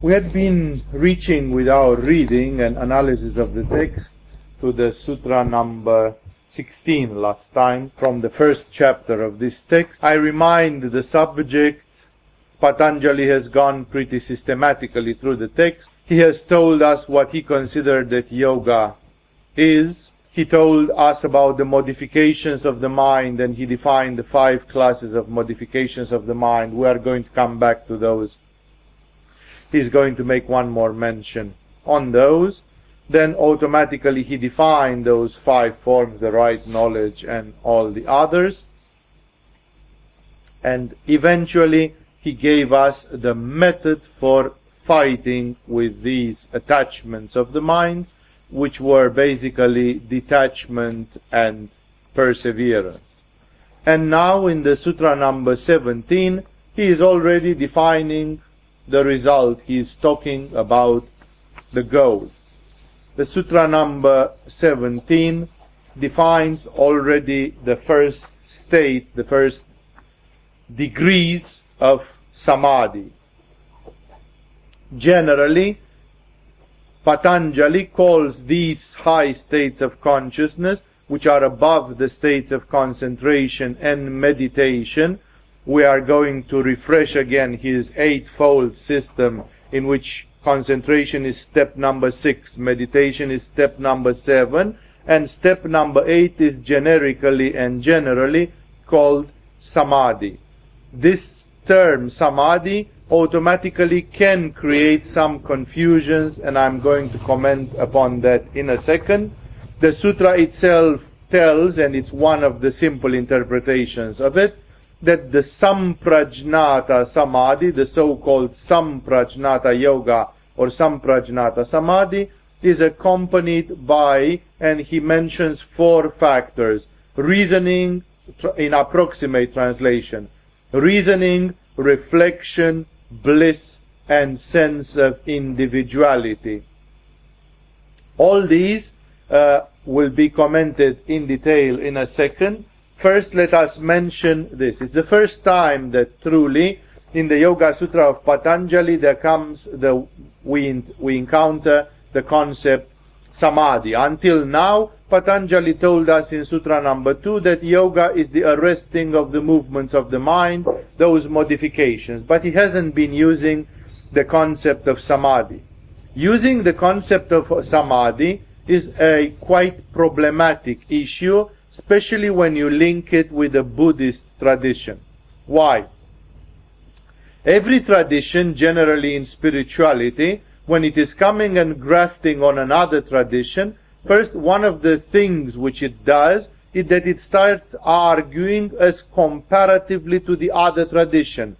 We had been reaching with our reading and analysis of the text to the sutra number 16 last time from the first chapter of this text. I remind the subject Patanjali has gone pretty systematically through the text. He has told us what he considered that yoga is. He told us about the modifications of the mind and he defined the five classes of modifications of the mind. We are going to come back to those he's going to make one more mention on those. Then automatically he defined those five forms, the right knowledge and all the others. And eventually he gave us the method for fighting with these attachments of the mind, which were basically detachment and perseverance. And now in the sutra number 17, he is already defining the result. He is talking about the goal. The sutra number 17 defines already the first state, the first degrees of samadhi. Generally, Patanjali calls these high states of consciousness, which are above the states of concentration and meditation, we are going to refresh again his eightfold system in which concentration is step number six, meditation is step number seven, and step number eight is generically and generally called samadhi. This term samadhi automatically can create some confusions and I'm going to comment upon that in a second. The sutra itself tells, and it's one of the simple interpretations of it, that the Samprajnata Samadhi, the so-called Samprajnata Yoga or Samprajnata Samadhi, is accompanied by, and he mentions four factors, reasoning in approximate translation, reasoning, reflection, bliss, and sense of individuality. All these uh, will be commented in detail in a second, First, let us mention this. It's the first time that truly in the Yoga Sutra of Patanjali there comes the, we, we encounter the concept samadhi. Until now, Patanjali told us in Sutra number 2 that yoga is the arresting of the movements of the mind, those modifications. But he hasn't been using the concept of samadhi. Using the concept of samadhi is a quite problematic issue especially when you link it with the Buddhist tradition. Why? Every tradition, generally in spirituality, when it is coming and grafting on another tradition, first one of the things which it does is that it starts arguing as comparatively to the other tradition.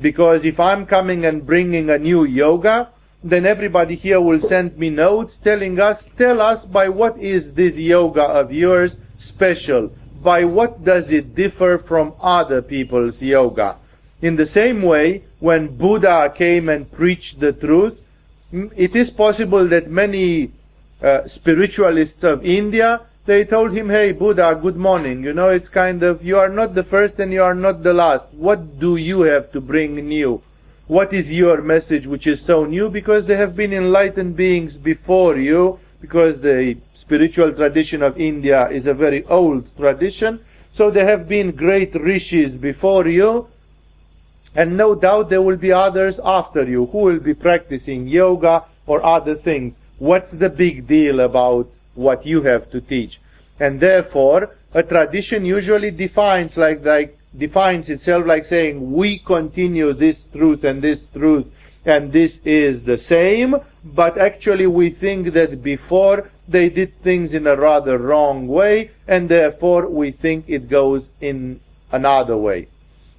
Because if I'm coming and bringing a new yoga, then everybody here will send me notes telling us, tell us by what is this yoga of yours special? By what does it differ from other people's yoga? In the same way, when Buddha came and preached the truth, it is possible that many uh, spiritualists of India, they told him, hey, Buddha, good morning. You know, it's kind of, you are not the first and you are not the last. What do you have to bring new? What is your message which is so new? Because there have been enlightened beings before you, because the spiritual tradition of India is a very old tradition. So there have been great rishis before you, and no doubt there will be others after you who will be practicing yoga or other things. What's the big deal about what you have to teach? And therefore, a tradition usually defines like, like defines itself like saying, we continue this truth and this truth and this is the same, but actually we think that before they did things in a rather wrong way, and therefore we think it goes in another way.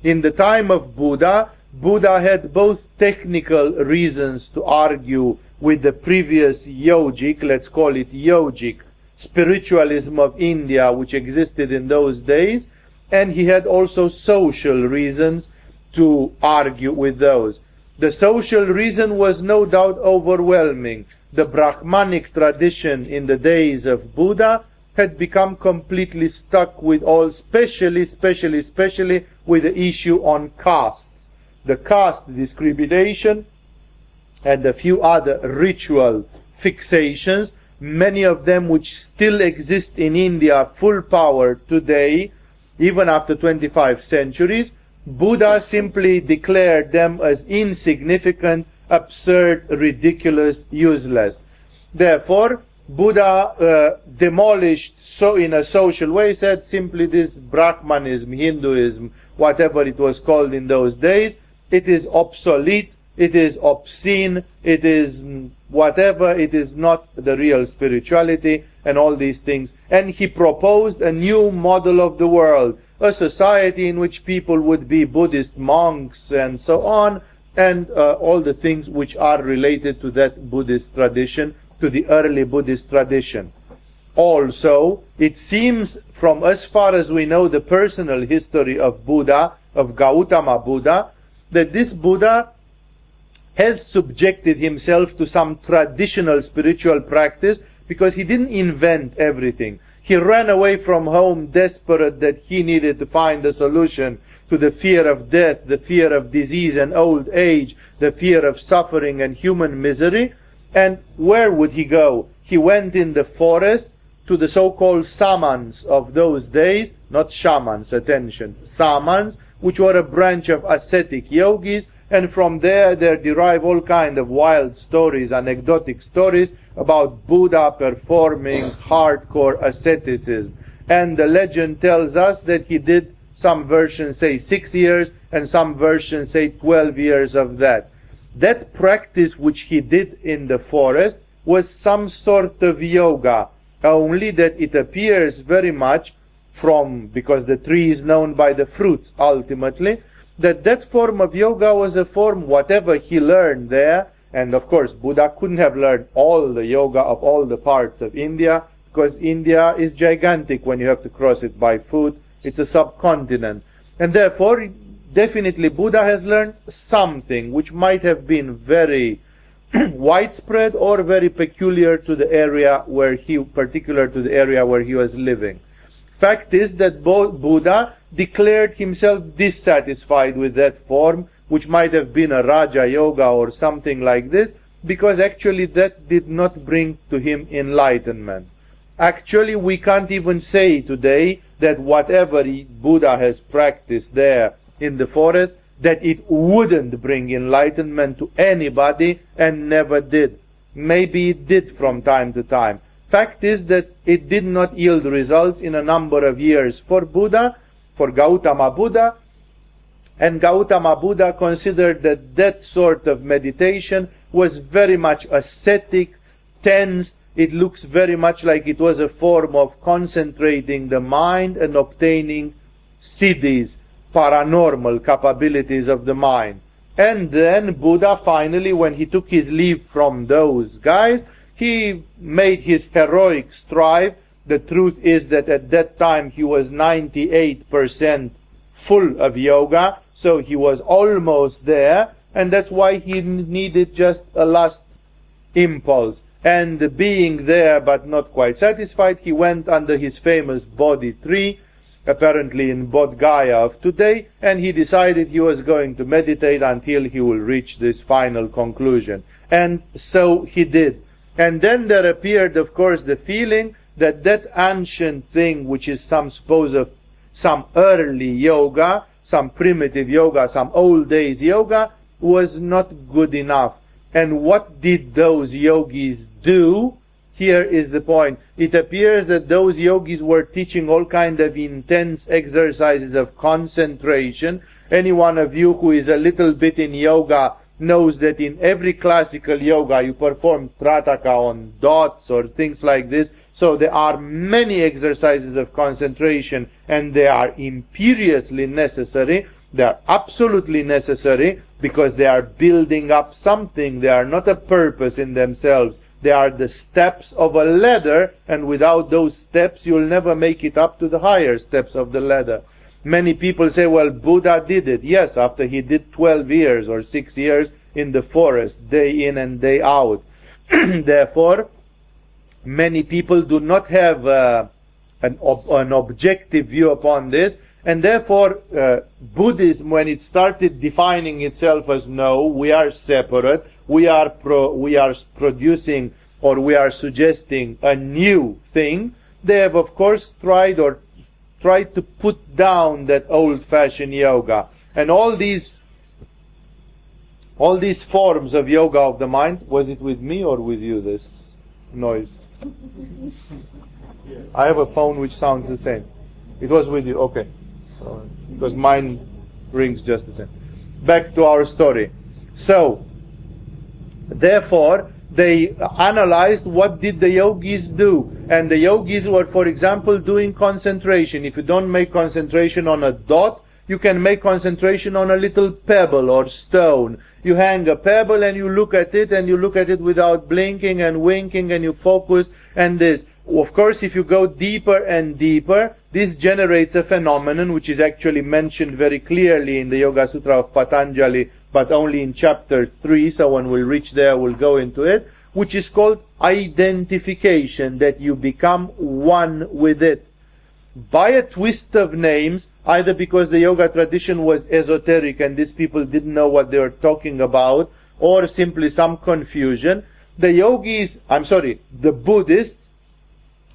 In the time of Buddha, Buddha had both technical reasons to argue with the previous yogic, let's call it yogic, spiritualism of India, which existed in those days, and he had also social reasons to argue with those. The social reason was no doubt overwhelming the Brahmanic tradition in the days of Buddha had become completely stuck with all, especially, especially, especially with the issue on castes. The caste discrimination and a few other ritual fixations, many of them which still exist in India full power today, even after 25 centuries, Buddha simply declared them as insignificant, absurd, ridiculous, useless. Therefore, Buddha uh, demolished so in a social way, said simply this Brahmanism, Hinduism, whatever it was called in those days, it is obsolete, it is obscene, it is whatever, it is not the real spirituality and all these things. And he proposed a new model of the world, a society in which people would be Buddhist monks and so on, and uh, all the things which are related to that Buddhist tradition, to the early Buddhist tradition. Also, it seems from as far as we know the personal history of Buddha, of Gautama Buddha, that this Buddha has subjected himself to some traditional spiritual practice because he didn't invent everything. He ran away from home desperate that he needed to find a solution to the fear of death, the fear of disease and old age, the fear of suffering and human misery. And where would he go? He went in the forest to the so-called samans of those days, not shamans, attention, samans, which were a branch of ascetic yogis, and from there they derive all kind of wild stories, anecdotic stories about Buddha performing hardcore asceticism. And the legend tells us that he did, some versions say six years, and some versions say twelve years of that. That practice which he did in the forest was some sort of yoga, only that it appears very much from, because the tree is known by the fruits ultimately, that that form of yoga was a form, whatever he learned there, and of course Buddha couldn't have learned all the yoga of all the parts of India, because India is gigantic when you have to cross it by foot. It's a subcontinent. And therefore, definitely Buddha has learned something which might have been very widespread or very peculiar to the area where he, particular to the area where he was living. Fact is that Buddha declared himself dissatisfied with that form, which might have been a Raja Yoga or something like this, because actually that did not bring to him enlightenment. Actually, we can't even say today that whatever Buddha has practiced there in the forest that it wouldn't bring enlightenment to anybody and never did. Maybe it did from time to time. Fact is that it did not yield results in a number of years for Buddha, for Gautama Buddha, and Gautama Buddha considered that that sort of meditation was very much ascetic, tense, it looks very much like it was a form of concentrating the mind and obtaining siddhis, paranormal capabilities of the mind. And then Buddha finally, when he took his leave from those guys, he made his heroic strive. The truth is that at that time he was 98% full of yoga, so he was almost there, and that's why he needed just a last impulse. And being there but not quite satisfied, he went under his famous Bodhi tree, apparently in Bodh Gaya of today, and he decided he was going to meditate until he will reach this final conclusion. And so he did. And then there appeared, of course, the feeling that that ancient thing, which is some suppose of some early yoga, some primitive yoga, some old days yoga, was not good enough. And what did those yogis do? Here is the point. It appears that those yogis were teaching all kind of intense exercises of concentration. Any one of you who is a little bit in yoga knows that in every classical yoga you perform trataka on dots or things like this. So there are many exercises of concentration and they are imperiously necessary. They are absolutely necessary because they are building up something. They are not a purpose in themselves. They are the steps of a ladder, and without those steps, you'll never make it up to the higher steps of the ladder. Many people say, well, Buddha did it. Yes, after he did 12 years or 6 years in the forest, day in and day out. Therefore, many people do not have uh, an, ob- an objective view upon this, and therefore, uh, Buddhism, when it started defining itself as no, we are separate, we are pro, we are producing or we are suggesting a new thing, they have of course tried or tried to put down that old-fashioned yoga. And all these all these forms of yoga of the mind, was it with me or with you this noise? I have a phone which sounds the same. It was with you, okay. So, because mine rings just the same. Back to our story. So, therefore, they analyzed what did the yogis do. And the yogis were, for example, doing concentration. If you don't make concentration on a dot, you can make concentration on a little pebble or stone. You hang a pebble and you look at it and you look at it without blinking and winking and you focus and this. Of course, if you go deeper and deeper, this generates a phenomenon which is actually mentioned very clearly in the Yoga Sutra of Patanjali but only in chapter 3, so when we reach there, we'll go into it, which is called identification, that you become one with it. By a twist of names, either because the yoga tradition was esoteric and these people didn't know what they were talking about, or simply some confusion, the yogis, I'm sorry, the Buddhists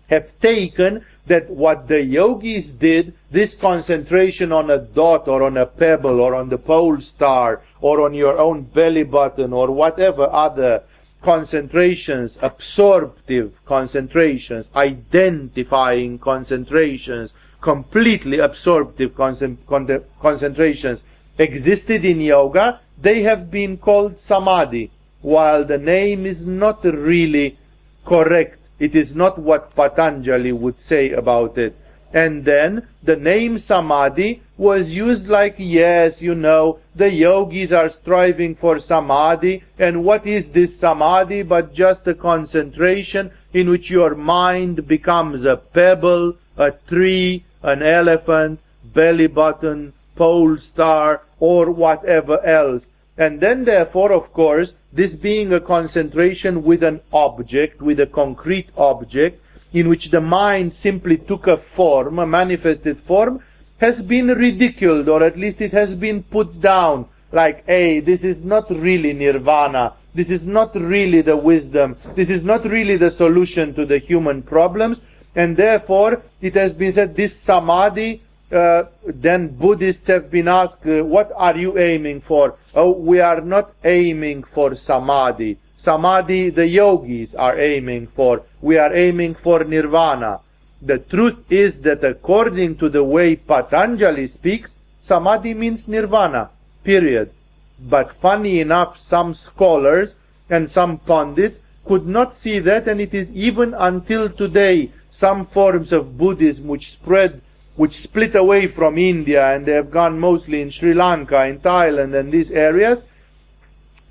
have taken that what the yogis did, this concentration on a dot or on a pebble or on the pole star or on your own belly button or whatever other concentrations, absorptive concentrations, identifying concentrations, completely absorptive concentrations existed in yoga, they have been called samadhi, while the name is not really correct it is not what Patanjali would say about it. And then the name Samadhi was used like, yes, you know, the yogis are striving for Samadhi. And what is this Samadhi but just a concentration in which your mind becomes a pebble, a tree, an elephant, belly button, pole star, or whatever else. And then therefore, of course, this being a concentration with an object, with a concrete object, in which the mind simply took a form, a manifested form, has been ridiculed, or at least it has been put down, like, hey, this is not really nirvana, this is not really the wisdom, this is not really the solution to the human problems, and therefore it has been said this samadhi uh, then Buddhists have been asked, uh, what are you aiming for? Oh, we are not aiming for samadhi. Samadhi, the yogis are aiming for. We are aiming for nirvana. The truth is that according to the way Patanjali speaks, samadhi means nirvana. Period. But funny enough, some scholars and some pundits could not see that, and it is even until today some forms of Buddhism which spread which split away from India and they have gone mostly in Sri Lanka, in Thailand and these areas,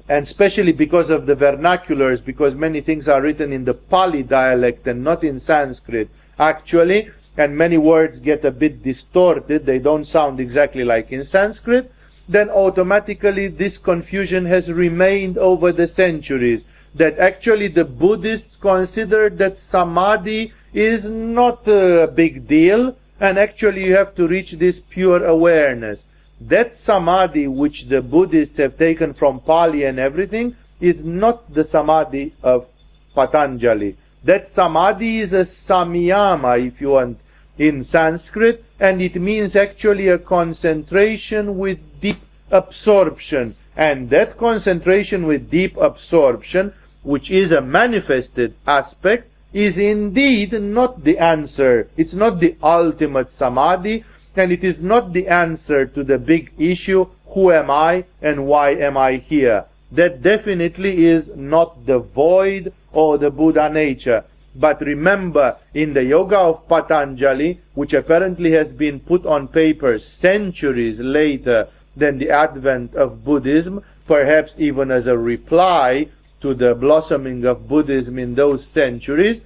and especially because of the vernaculars, because many things are written in the Pali dialect and not in Sanskrit, actually, and many words get a bit distorted, they don't sound exactly like in Sanskrit, then automatically this confusion has remained over the centuries. That actually the Buddhists consider that samadhi is not a big deal, and actually you have to reach this pure awareness. That samadhi which the Buddhists have taken from Pali and everything is not the samadhi of Patanjali. That samadhi is a samyama, if you want, in Sanskrit, and it means actually a concentration with deep absorption. And that concentration with deep absorption, which is a manifested aspect, is indeed not the answer. It's not the ultimate samadhi, and it is not the answer to the big issue, who am I and why am I here? That definitely is not the void or the Buddha nature. But remember, in the Yoga of Patanjali, which apparently has been put on paper centuries later than the advent of Buddhism, perhaps even as a reply to the blossoming of Buddhism in those centuries,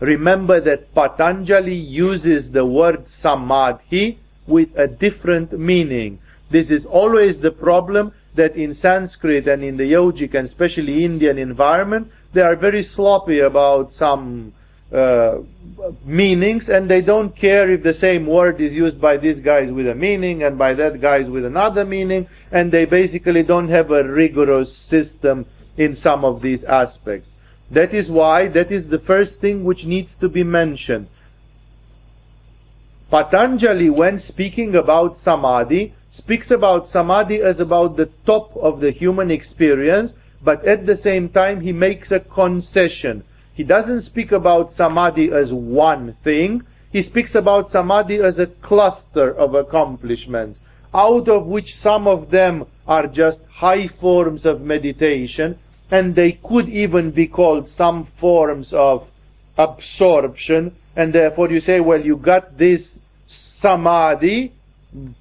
remember that Patanjali uses the word samadhi with a different meaning. This is always the problem that in Sanskrit and in the yogic and especially Indian environment, they are very sloppy about some uh, meanings and they don't care if the same word is used by these guys with a meaning and by that guys with another meaning and they basically don't have a rigorous system in some of these aspects. That is why that is the first thing which needs to be mentioned. Patanjali, when speaking about samadhi, speaks about samadhi as about the top of the human experience, but at the same time he makes a concession. He doesn't speak about samadhi as one thing, he speaks about samadhi as a cluster of accomplishments, out of which some of them are just high forms of meditation, and they could even be called some forms of absorption, and therefore you say, well, you got this samadhi,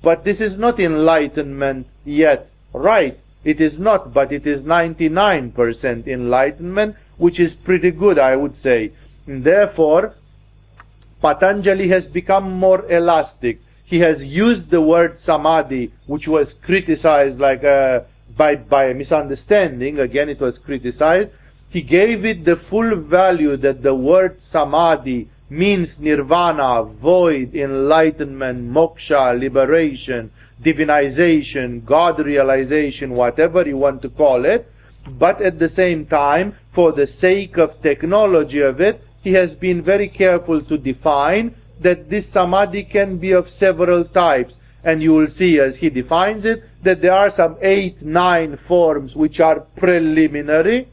but this is not enlightenment yet. Right, it is not, but it is 99% enlightenment, which is pretty good, I would say. And therefore, Patanjali has become more elastic. He has used the word samadhi, which was criticized like a, by, by a misunderstanding. Again, it was criticized. He gave it the full value that the word samadhi means nirvana, void, enlightenment, moksha, liberation, divinization, God realization, whatever you want to call it. But at the same time, for the sake of technology of it, he has been very careful to define that this samadhi can be of several types. And you will see as he defines it that there are some eight, nine forms which are preliminary,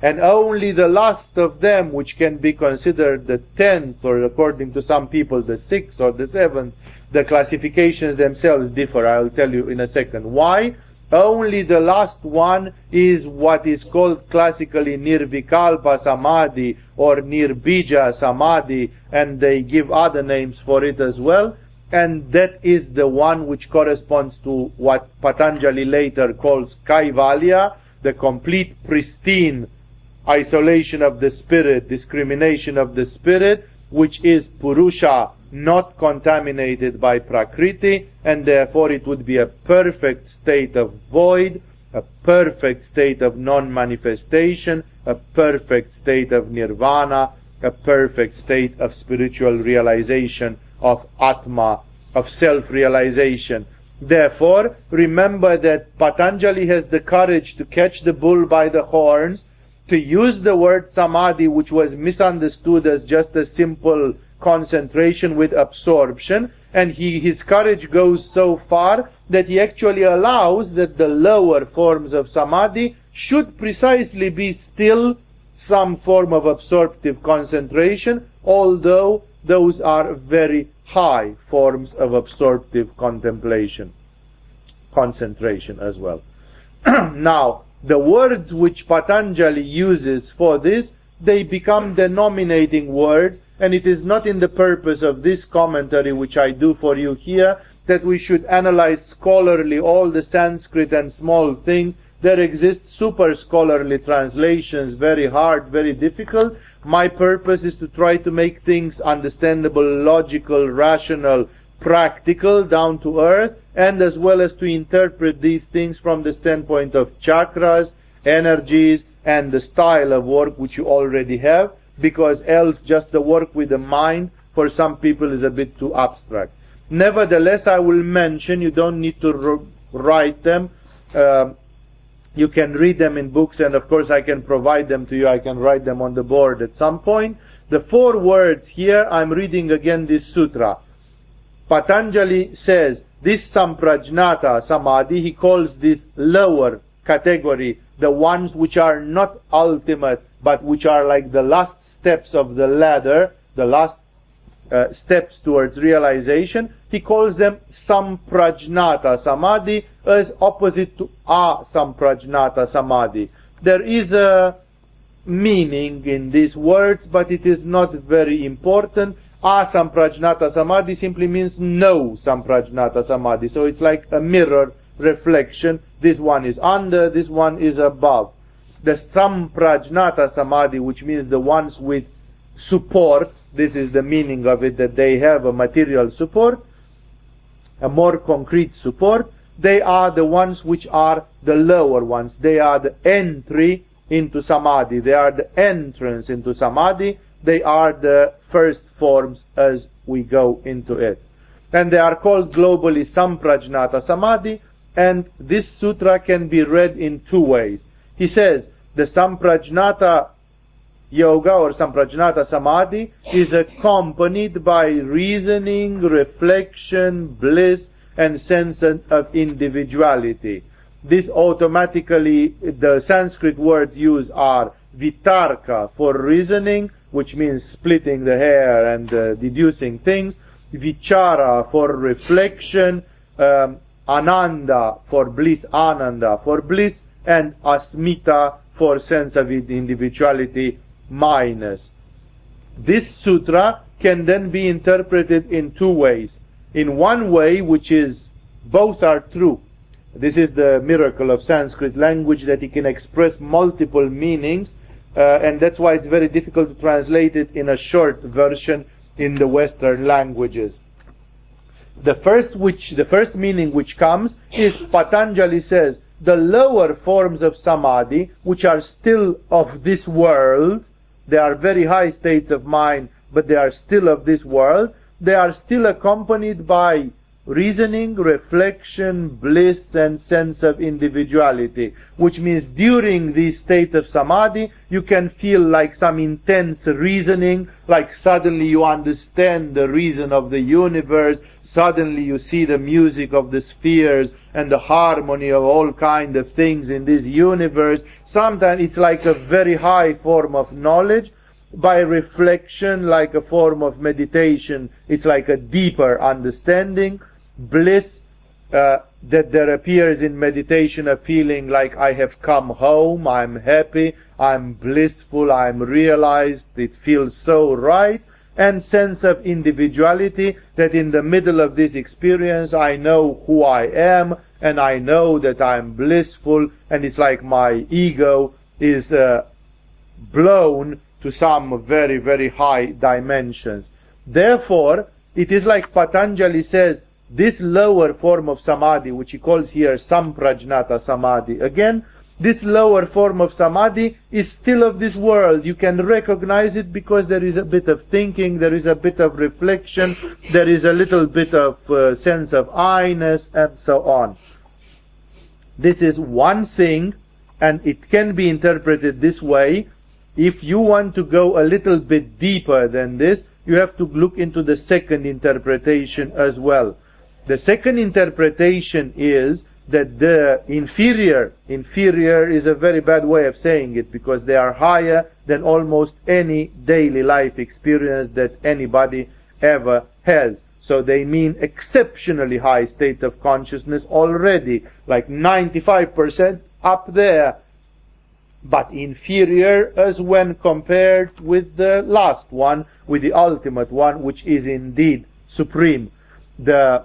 and only the last of them, which can be considered the tenth, or according to some people, the sixth or the seventh, the classifications themselves differ. I'll tell you in a second. Why? Only the last one is what is called classically Nirvikalpa Samadhi or Nirbija Samadhi, and they give other names for it as well. And that is the one which corresponds to what Patanjali later calls Kaivalya, the complete pristine isolation of the spirit, discrimination of the spirit, which is Purusha, not contaminated by Prakriti, and therefore it would be a perfect state of void, a perfect state of non-manifestation, a perfect state of nirvana, a perfect state of spiritual realization of Atma, of self-realization. Therefore, remember that Patanjali has the courage to catch the bull by the horns to use the word samadhi, which was misunderstood as just a simple concentration with absorption, and he, his courage goes so far that he actually allows that the lower forms of samadhi should precisely be still some form of absorptive concentration, although those are very high forms of absorptive contemplation, concentration as well. now, the words which Patanjali uses for this, they become denominating words, and it is not in the purpose of this commentary which I do for you here that we should analyze scholarly all the Sanskrit and small things. There exist super scholarly translations, very hard, very difficult. My purpose is to try to make things understandable, logical, rational, practical, down to earth, and as well as to interpret these things from the standpoint of chakras, energies, and the style of work which you already have, because else just the work with the mind for some people is a bit too abstract. Nevertheless, I will mention, you don't need to write them, uh, you can read them in books, and of course I can provide them to you, I can write them on the board at some point. The four words here, I'm reading again this sutra. Patanjali says, this samprajnata samadhi, he calls this lower category, the ones which are not ultimate, but which are like the last steps of the ladder, the last uh, steps towards realization, he calls them samprajnata samadhi as opposite to asamprajnata samadhi. There is a meaning in these words, but it is not very important asamprajnata samadhi simply means no samprajnata samadhi. So it's like a mirror reflection. This one is under, this one is above. The samprajnata samadhi, which means the ones with support, this is the meaning of it, that they have a material support, a more concrete support, they are the ones which are the lower ones. They are the entry into samadhi. They are the entrance into samadhi they are the first forms as we go into it. And they are called globally Samprajnata Samadhi, and this sutra can be read in two ways. He says, the Samprajnata yoga or Samprajnata Samadhi is accompanied by reasoning, reflection, bliss, and sense of individuality. This automatically, the Sanskrit words used are vitarka for reasoning, which means splitting the hair and uh, deducing things, vichara for reflection, um, ananda for bliss, ananda for bliss, and asmita for sense of individuality minus. This sutra can then be interpreted in two ways. In one way, which is both are true. This is the miracle of Sanskrit language that it can express multiple meanings, uh, and that's why it's very difficult to translate it in a short version in the Western languages. The first which, the first meaning which comes is Patanjali says, the lower forms of samadhi, which are still of this world, they are very high states of mind, but they are still of this world, they are still accompanied by reasoning, reflection, bliss, and sense of individuality. Which means during these states of samadhi, you can feel like some intense reasoning, like suddenly you understand the reason of the universe, suddenly you see the music of the spheres and the harmony of all kind of things in this universe. Sometimes it's like a very high form of knowledge, by reflection like a form of meditation. It's like a deeper understanding bliss uh, that there appears in meditation a feeling like I have come home, I'm happy, I'm blissful, I'm realized, it feels so right, and sense of individuality that in the middle of this experience I know who I am and I know that I'm blissful and it's like my ego is uh, blown to some very, very high dimensions. Therefore, it is like Patanjali says, this lower form of samadhi, which he calls here samprajnata samadhi, again, this lower form of samadhi is still of this world. You can recognize it because there is a bit of thinking, there is a bit of reflection, there is a little bit of uh, sense of I-ness, and so on. This is one thing, and it can be interpreted this way. If you want to go a little bit deeper than this, you have to look into the second interpretation as well. The second interpretation is that the inferior, inferior is a very bad way of saying it because they are higher than almost any daily life experience that anybody ever has. So they mean exceptionally high state of consciousness already, like 95% up there, but inferior as when compared with the last one, with the ultimate one, which is indeed supreme. The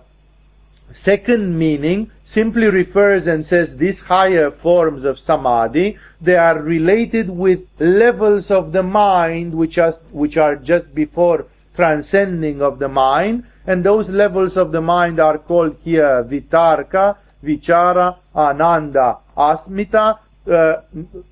Second meaning simply refers and says these higher forms of samadhi, they are related with levels of the mind which are, which are just before transcending of the mind, and those levels of the mind are called here vitarka, vichara, ananda, asmita, uh,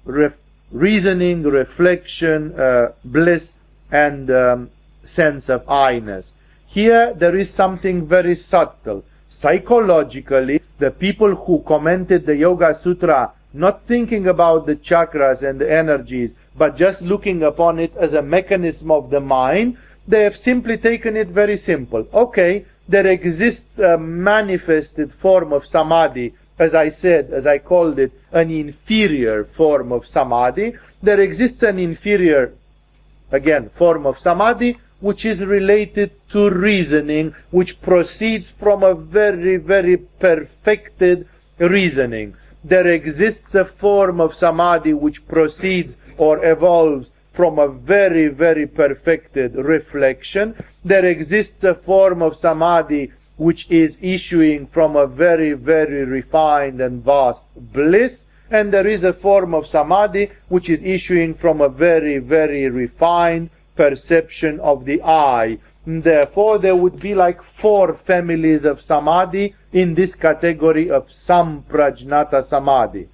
ref, reasoning, reflection, uh, bliss, and um, sense of I-ness. Here there is something very subtle psychologically, the people who commented the Yoga Sutra, not thinking about the chakras and the energies, but just looking upon it as a mechanism of the mind, they have simply taken it very simple. Okay, there exists a manifested form of samadhi, as I said, as I called it, an inferior form of samadhi. There exists an inferior, again, form of samadhi, which is related to reasoning, which proceeds from a very, very perfected reasoning. There exists a form of samadhi which proceeds or evolves from a very, very perfected reflection. There exists a form of samadhi which is issuing from a very, very refined and vast bliss. And there is a form of samadhi which is issuing from a very, very refined perception of the I. Therefore, there would be like four families of samadhi in this category of samprajnata samadhi.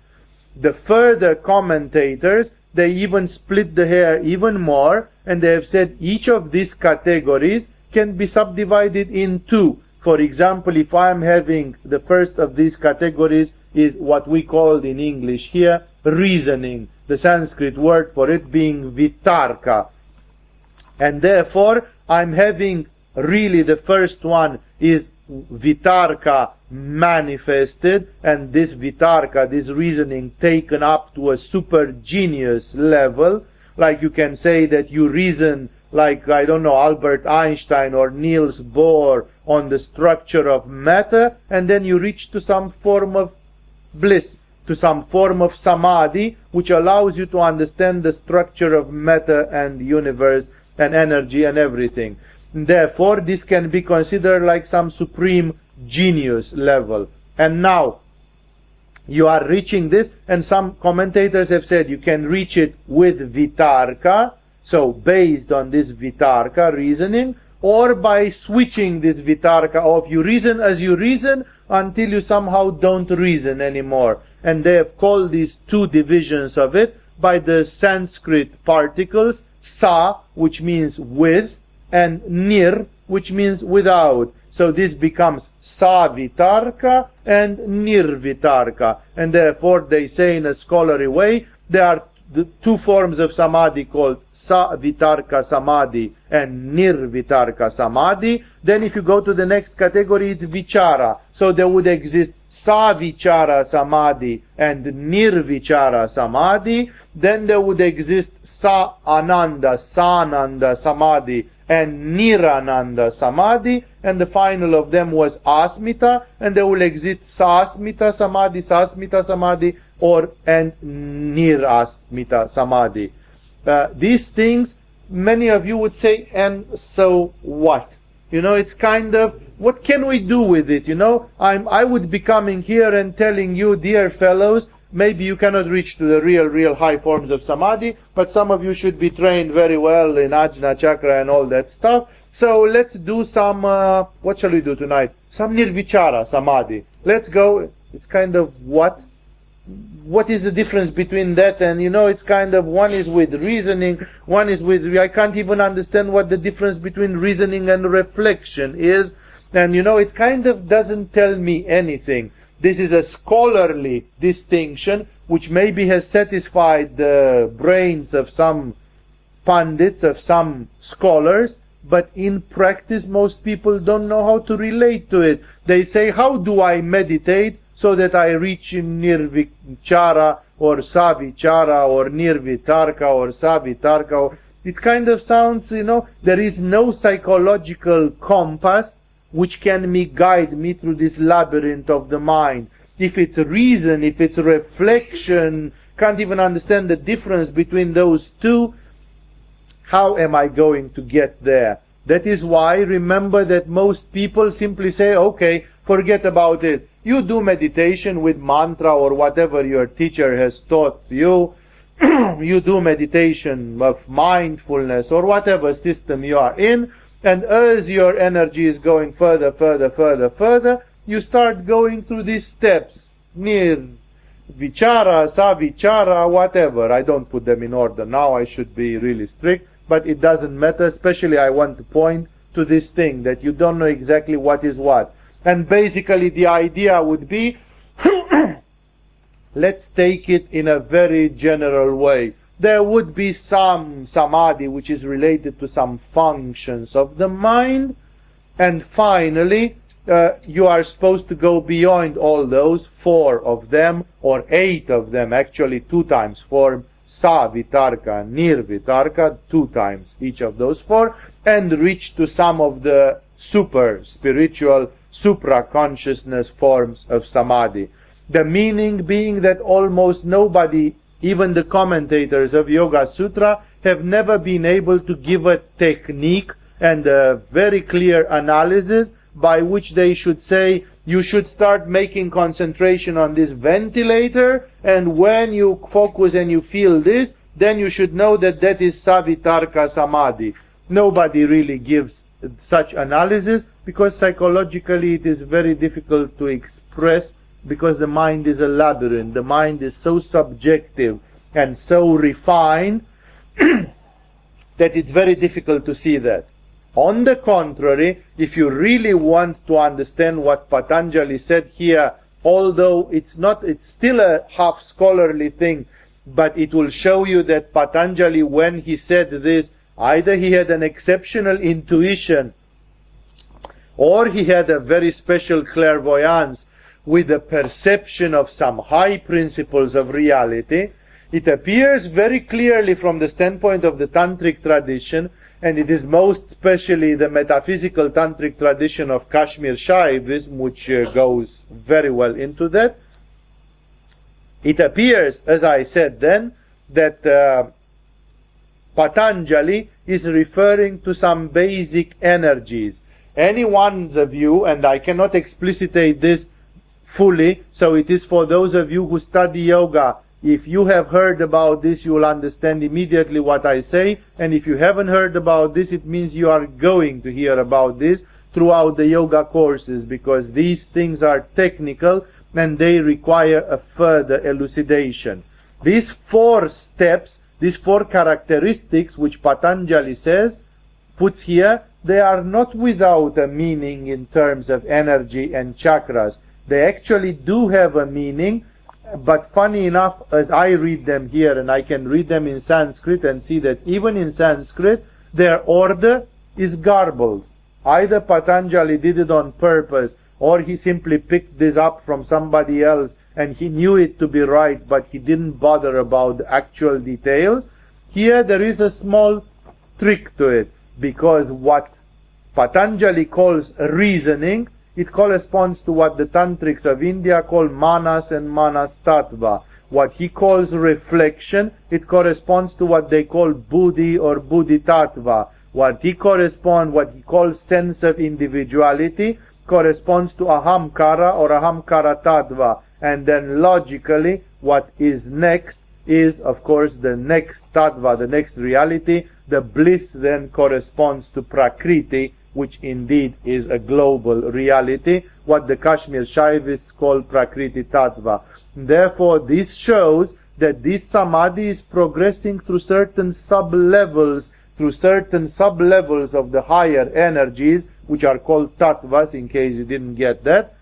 The further commentators, they even split the hair even more, and they have said each of these categories can be subdivided in two. For example, if I'm having the first of these categories is what we called in English here reasoning, the Sanskrit word for it being vitarka. And therefore, I'm having really the first one is vitarka manifested, and this vitarka, this reasoning taken up to a super genius level, like you can say that you reason like, I don't know, Albert Einstein or Niels Bohr on the structure of matter, and then you reach to some form of bliss, to some form of samadhi, which allows you to understand the structure of matter and universe and energy and everything. Therefore, this can be considered like some supreme genius level. And now, you are reaching this, and some commentators have said you can reach it with vitarka, so based on this vitarka reasoning, or by switching this vitarka off. You reason as you reason until you somehow don't reason anymore. And they have called these two divisions of it by the Sanskrit particles, sa, which means with, and nir, which means without. So this becomes savitarka and nirvitarka. And therefore they say in a scholarly way, there are the two forms of samadhi called savitarka samadhi and nirvitarka samadhi. Then if you go to the next category, it's vichara. So there would exist savichara samadhi and nirvichara samadhi. Then there would exist sa ananda, sananda samadhi and Nirananda Samadhi, and the final of them was Asmita, and there will exist Sasmita Samadhi, Sasmita Samadhi, or and Nirasmita Samadhi. Uh, these things, many of you would say, and so what? You know, it's kind of, what can we do with it? You know, I'm, I would be coming here and telling you, dear fellows, maybe you cannot reach to the real, real high forms of samadhi, but some of you should be trained very well in ajna chakra and all that stuff. So let's do some, uh, what shall we do tonight? Some nirvichara samadhi. Let's go. It's kind of what? What is the difference between that and, you know, it's kind of, one is with reasoning, one is with, I can't even understand what the difference between reasoning and reflection is. And, you know, it kind of doesn't tell me anything. This is a scholarly distinction which maybe has satisfied the brains of some pundits, of some scholars, but in practice most people don't know how to relate to it. They say, how do I meditate so that I reach nirvichara or savichara or nirvitarka or savitarka? It kind of sounds, you know, there is no psychological compass which can me guide me through this labyrinth of the mind. If it's reason, if it's reflection, can't even understand the difference between those two, how am I going to get there? That is why remember that most people simply say, okay, forget about it. You do meditation with mantra or whatever your teacher has taught you. you do meditation of mindfulness or whatever system you are in and as your energy is going further, further, further, further, you start going through these steps. Nir vichara, savichara, whatever. I don't put them in order now. I should be really strict, but it doesn't matter. Especially I want to point to this thing that you don't know exactly what is what. And basically the idea would be, let's take it in a very general way there would be some samadhi which is related to some functions of the mind. And finally, uh, you are supposed to go beyond all those, four of them, or eight of them, actually two times four, sa vitarka, nir vitarka, two times each of those four, and reach to some of the super spiritual, supra consciousness forms of samadhi. The meaning being that almost nobody even the commentators of Yoga Sutra have never been able to give a technique and a very clear analysis by which they should say you should start making concentration on this ventilator and when you focus and you feel this then you should know that that is savitarka samadhi nobody really gives such analysis because psychologically it is very difficult to express because the mind is a labyrinth. The mind is so subjective and so refined that it's very difficult to see that. On the contrary, if you really want to understand what Patanjali said here, although it's not, it's still a half scholarly thing, but it will show you that Patanjali, when he said this, either he had an exceptional intuition or he had a very special clairvoyance with a perception of some high principles of reality. It appears very clearly from the standpoint of the tantric tradition, and it is most especially the metaphysical tantric tradition of Kashmir Shaivism, which uh, goes very well into that. It appears, as I said then, that uh, Patanjali is referring to some basic energies. Anyone's you, and I cannot explicitate this fully, so it is for those of you who study yoga. If you have heard about this, you will understand immediately what I say, and if you haven't heard about this, it means you are going to hear about this throughout the yoga courses, because these things are technical and they require a further elucidation. These four steps these four characteristics which Patanjali says, puts here, they are not without a meaning in terms of energy and chakras. They actually do have a meaning, but funny enough, as I read them here, and I can read them in Sanskrit and see that even in Sanskrit, their order is garbled. Either Patanjali did it on purpose, or he simply picked this up from somebody else and he knew it to be right, but he didn't bother about the actual detail. Here there is a small trick to it, because what Patanjali calls reasoning, it corresponds to what the tantrics of India call manas and manas tattva. What he calls reflection, it corresponds to what they call buddhi or buddhi tattva. What he corresponds, what he calls sense of individuality, corresponds to ahamkara or ahamkara tattva and then logically what is next is of course the next tattva, the next reality. The bliss then corresponds to prakriti, which indeed is a global reality, what the Kashmir Shaivists call prakriti tattva. Therefore, this shows that this samadhi is progressing through certain sub-levels, through certain sub-levels of the higher energies, which are called tattvas, in case you didn't get that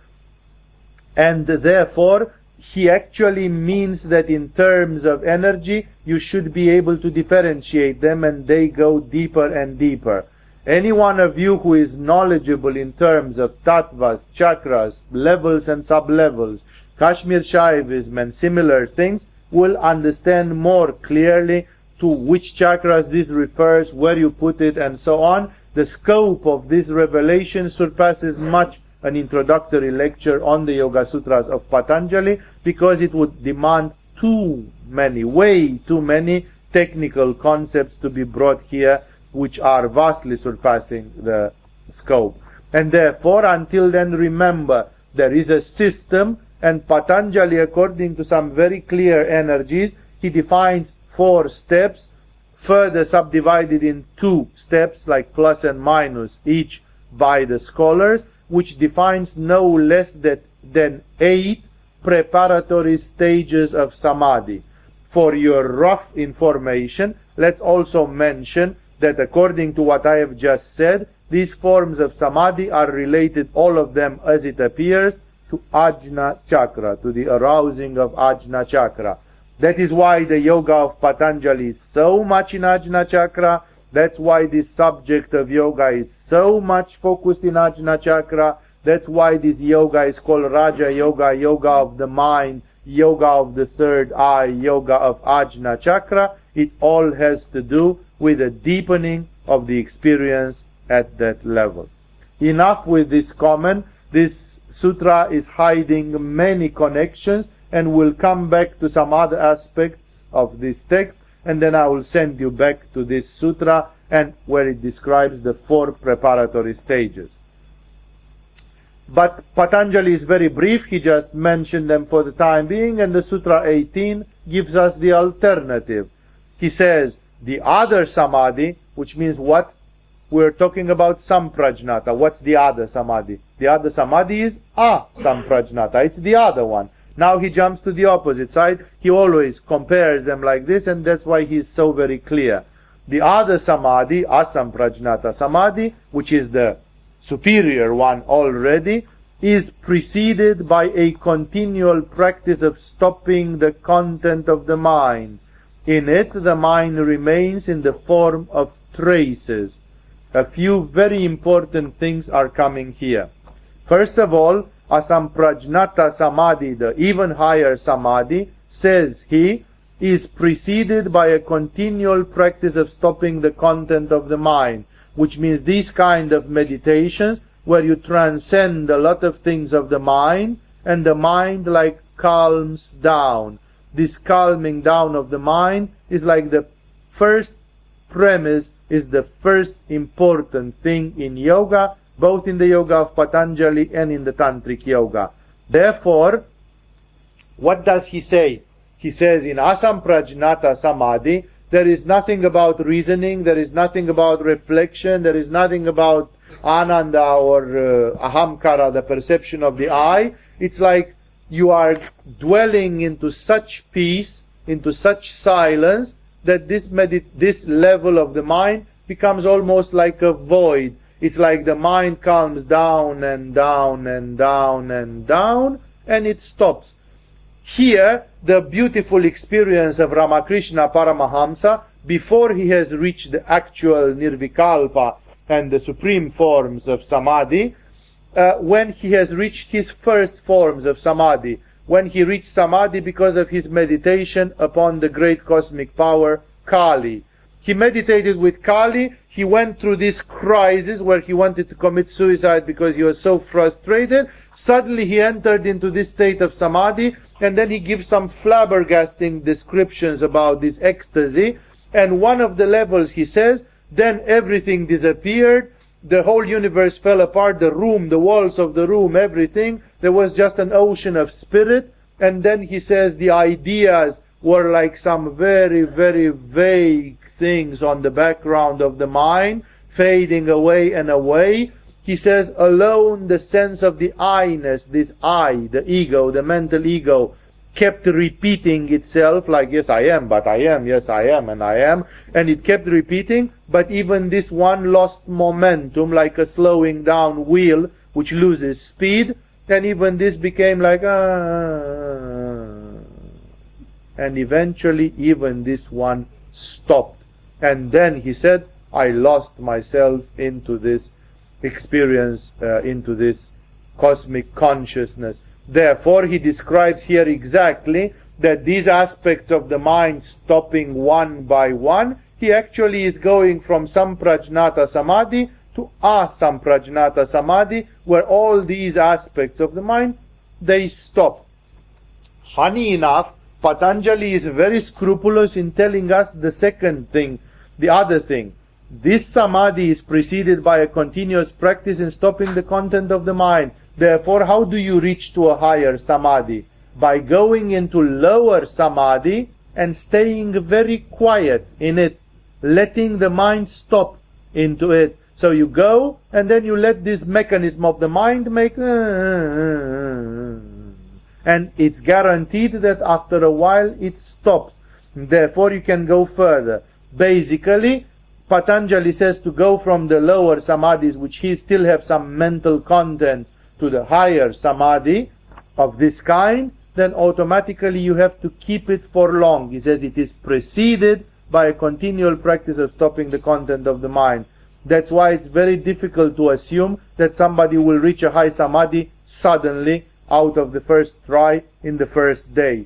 and therefore he actually means that in terms of energy you should be able to differentiate them and they go deeper and deeper. Any one of you who is knowledgeable in terms of tattvas, chakras, levels and sub-levels, Kashmir Shaivism and similar things will understand more clearly to which chakras this refers, where you put it and so on. The scope of this revelation surpasses much an introductory lecture on the Yoga Sutras of Patanjali because it would demand too many, way too many technical concepts to be brought here which are vastly surpassing the scope. And therefore, until then, remember, there is a system and Patanjali, according to some very clear energies, he defines four steps, further subdivided in two steps, like plus and minus, each by the scholars, which defines no less that, than eight preparatory stages of samadhi. For your rough information, let's also mention that according to what I have just said, these forms of samadhi are related, all of them as it appears, to Ajna Chakra, to the arousing of Ajna Chakra. That is why the yoga of Patanjali is so much in Ajna Chakra, that's why this subject of yoga is so much focused in Ajna Chakra. That's why this yoga is called Raja Yoga, yoga of the mind, yoga of the third eye, yoga of Ajna Chakra. It all has to do with a deepening of the experience at that level. Enough with this comment. This sutra is hiding many connections and we'll come back to some other aspects of this text and then I will send you back to this sutra and where it describes the four preparatory stages. But Patanjali is very brief, he just mentioned them for the time being, and the Sutra 18 gives us the alternative. He says, the other samadhi, which means what we're talking about samprajnata. What's the other samadhi? The other samadhi is a samprajnata. It's the other one. Now he jumps to the opposite side. He always compares them like this, and that's why he's so very clear. The other samadhi, asamprajnata samadhi, which is the superior one already, is preceded by a continual practice of stopping the content of the mind. In it, the mind remains in the form of traces. A few very important things are coming here. First of all, Asamprajnata Samadhi, the even higher Samadhi, says he, is preceded by a continual practice of stopping the content of the mind, which means these kind of meditations where you transcend a lot of things of the mind and the mind like calms down. This calming down of the mind is like the first premise, is the first important thing in yoga, both in the yoga of Patanjali and in the Tantric yoga. Therefore, what does he say? He says in Asamprajnata Samadhi, there is nothing about reasoning, there is nothing about reflection, there is nothing about ananda or uh, ahamkara, the perception of the eye. It's like you are dwelling into such peace, into such silence, that this medit- this level of the mind becomes almost like a void. It's like the mind calms down and down and down and down, and it stops. Here, the beautiful experience of Ramakrishna Paramahamsa, before he has reached the actual nirvikalpa and the supreme forms of samadhi, uh, when he has reached his first forms of samadhi, when he reached samadhi because of his meditation upon the great cosmic power, Kali. He meditated with Kali, he went through this crisis where he wanted to commit suicide because he was so frustrated. Suddenly he entered into this state of samadhi, and then he gives some flabbergasting descriptions about this ecstasy. And one of the levels, he says, then everything disappeared. The whole universe fell apart. The room, the walls of the room, everything. There was just an ocean of spirit. And then he says the ideas were like some very, very vague things on the background of the mind, fading away and away. He says alone the sense of the I-ness, this I, the ego, the mental ego, kept repeating itself like, yes, I am, but I am, yes, I am, and I am. And it kept repeating, but even this one lost momentum, like a slowing down wheel, which loses speed, and even this became like, ah, and eventually even this one stopped. And then he said, I lost myself into this experience, uh, into this cosmic consciousness. Therefore, he describes here exactly that these aspects of the mind stopping one by one, he actually is going from samprajnata samadhi to asamprajnata samadhi, where all these aspects of the mind, they stop. Funny enough, Patanjali is very scrupulous in telling us the second thing, the other thing. This samadhi is preceded by a continuous practice in stopping the content of the mind. Therefore, how do you reach to a higher samadhi? By going into lower samadhi and staying very quiet in it, letting the mind stop into it. So you go and then you let this mechanism of the mind make, and it's guaranteed that after a while it stops. Therefore you can go further. Basically, Patanjali says to go from the lower samadhis, which he still have some mental content, to the higher samadhi of this kind, then automatically you have to keep it for long. He says it is preceded by a continual practice of stopping the content of the mind. That's why it's very difficult to assume that somebody will reach a high samadhi suddenly out of the first try in the first day.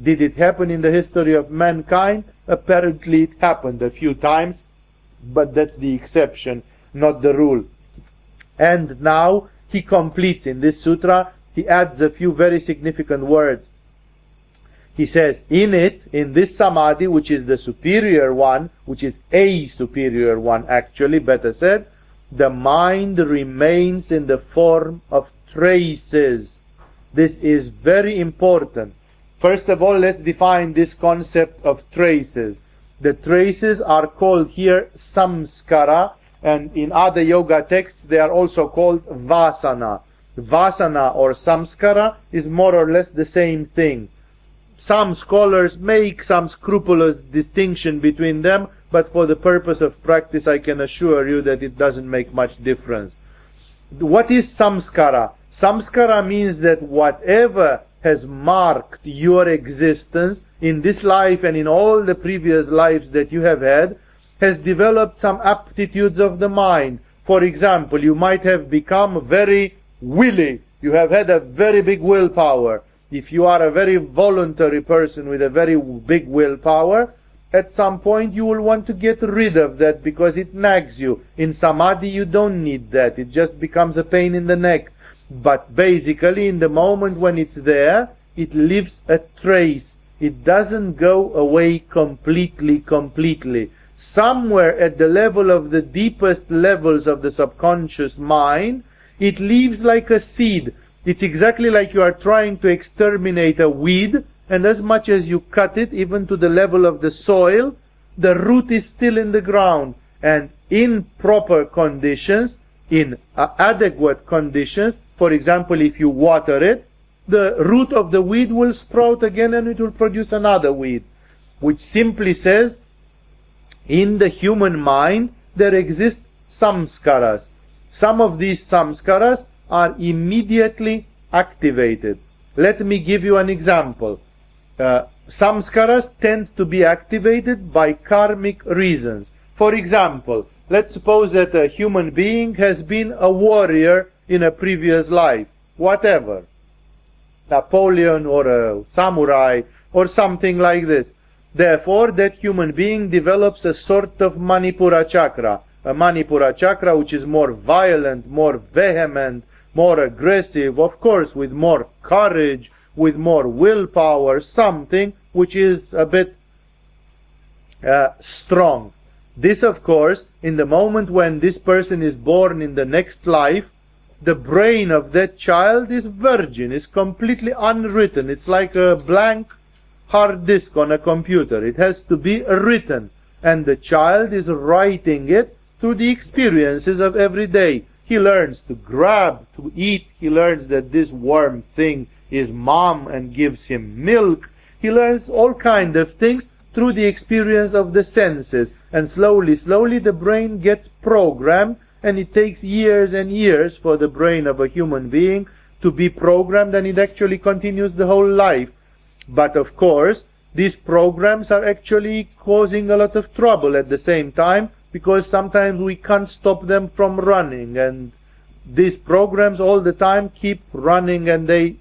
Did it happen in the history of mankind? Apparently it happened a few times, but that's the exception, not the rule. And now he completes in this sutra, he adds a few very significant words. He says, in it, in this samadhi, which is the superior one, which is a superior one actually, better said, the mind remains in the form of traces. This is very important. First of all, let's define this concept of traces. The traces are called here samskara, and in other yoga texts they are also called vasana. Vasana or samskara is more or less the same thing. Some scholars make some scrupulous distinction between them, but for the purpose of practice I can assure you that it doesn't make much difference. What is samskara? Samskara means that whatever has marked your existence in this life and in all the previous lives that you have had has developed some aptitudes of the mind. For example, you might have become very willy. You have had a very big willpower. If you are a very voluntary person with a very big willpower, at some point you will want to get rid of that because it nags you. In samadhi you don't need that. It just becomes a pain in the neck. But basically in the moment when it's there, it leaves a trace. It doesn't go away completely, completely. Somewhere at the level of the deepest levels of the subconscious mind, it leaves like a seed. It's exactly like you are trying to exterminate a weed and as much as you cut it, even to the level of the soil, the root is still in the ground. And in proper conditions, in adequate conditions, for example, if you water it, the root of the weed will sprout again and it will produce another weed, which simply says, in the human mind, there exist samskaras. Some of these samskaras are immediately activated. Let me give you an example uh, samskaras tend to be activated by karmic reasons. For example, let's suppose that a human being has been a warrior in a previous life, whatever. Napoleon or a samurai or something like this. Therefore, that human being develops a sort of Manipura chakra, a Manipura chakra which is more violent, more vehement, more aggressive, of course, with more courage, with more willpower, something which is a bit uh, strong. This, of course, in the moment when this person is born in the next life, the brain of that child is virgin, is completely unwritten. It's like a blank hard disk on a computer. It has to be written. And the child is writing it through the experiences of every day. He learns to grab, to eat. He learns that this warm thing is mom and gives him milk. He learns all kind of things through the experience of the senses. And slowly, slowly the brain gets programmed and it takes years and years for the brain of a human being to be programmed and it actually continues the whole life. But of course, these programs are actually causing a lot of trouble at the same time because sometimes we can't stop them from running and these programs all the time keep running and they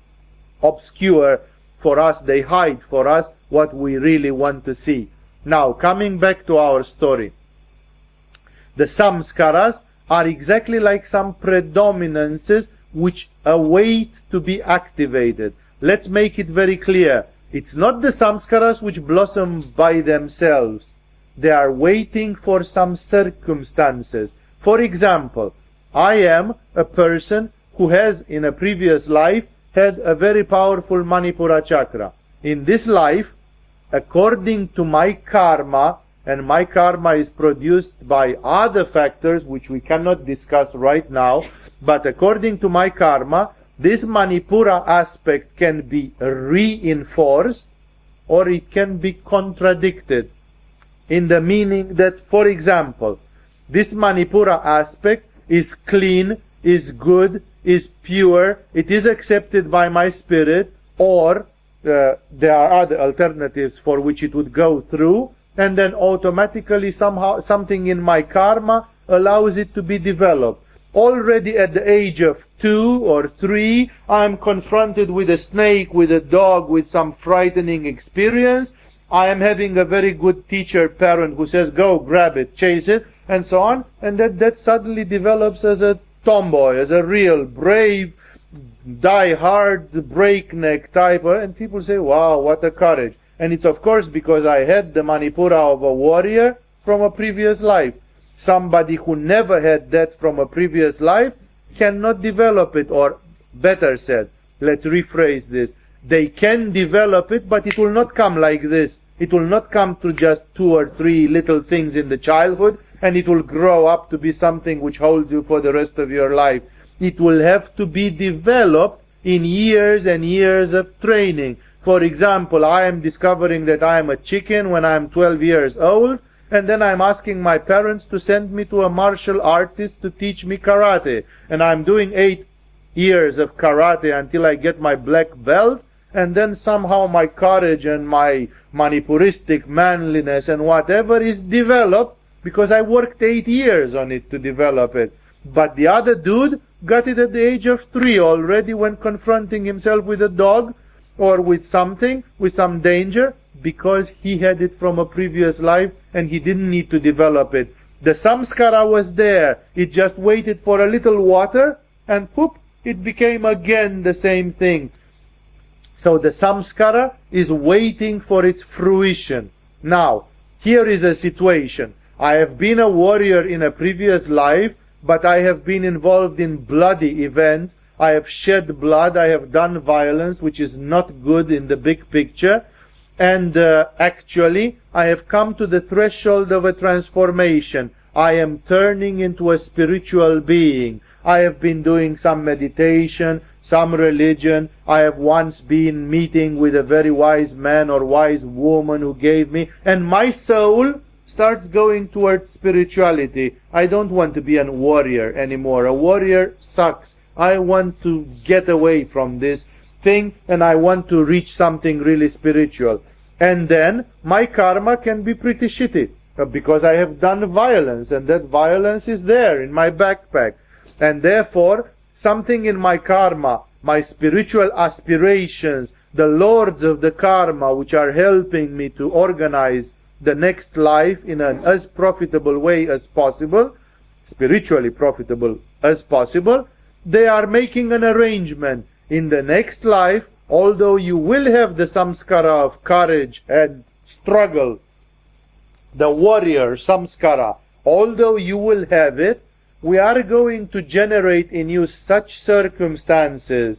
obscure for us, they hide for us what we really want to see. Now, coming back to our story. The samskaras are exactly like some predominances which await to be activated. Let's make it very clear. It's not the samskaras which blossom by themselves. They are waiting for some circumstances. For example, I am a person who has in a previous life had a very powerful Manipura chakra. In this life, according to my karma, and my karma is produced by other factors which we cannot discuss right now, but according to my karma, this Manipura aspect can be reinforced or it can be contradicted in the meaning that, for example, this Manipura aspect is clean, is good, is pure, it is accepted by my spirit, or uh, there are other alternatives for which it would go through, and then automatically somehow something in my karma allows it to be developed. Already at the age of two or three, I'm confronted with a snake, with a dog, with some frightening experience. I am having a very good teacher parent who says, go grab it, chase it, and so on. And that, that suddenly develops as a tomboy, as a real brave, die-hard, breakneck type, and people say, wow, what a courage. And it's of course because I had the Manipura of a warrior from a previous life. Somebody who never had that from a previous life cannot develop it, or better said, let's rephrase this. They can develop it, but it will not come like this. It will not come through just two or three little things in the childhood, and it will grow up to be something which holds you for the rest of your life. It will have to be developed in years and years of training. For example, I am discovering that I am a chicken when I am 12 years old, and then I'm asking my parents to send me to a martial artist to teach me karate. And I'm doing eight years of karate until I get my black belt, and then somehow my courage and my manipuristic manliness and whatever is developed because I worked eight years on it to develop it. But the other dude got it at the age of three already when confronting himself with a dog or with something, with some danger, because he had it from a previous life and he didn't need to develop it. The samskara was there. It just waited for a little water and poop, it became again the same thing. So the samskara is waiting for its fruition. Now, here is a situation. I have been a warrior in a previous life, but I have been involved in bloody events. I have shed blood. I have done violence, which is not good in the big picture. And uh, actually, I have come to the threshold of a transformation. I am turning into a spiritual being. I have been doing some meditation, some religion. I have once been meeting with a very wise man or wise woman who gave me, and my soul starts going towards spirituality. I don't want to be a warrior anymore. A warrior sucks. I want to get away from this thing and I want to reach something really spiritual. And then my karma can be pretty shitty uh, because I have done violence and that violence is there in my backpack. And therefore, something in my karma, my spiritual aspirations, the lords of the karma which are helping me to organize the next life in an as profitable way as possible, spiritually profitable as possible, they are making an arrangement. In the next life, although you will have the samskara of courage and struggle, the warrior samskara, although you will have it, we are going to generate in you such circumstances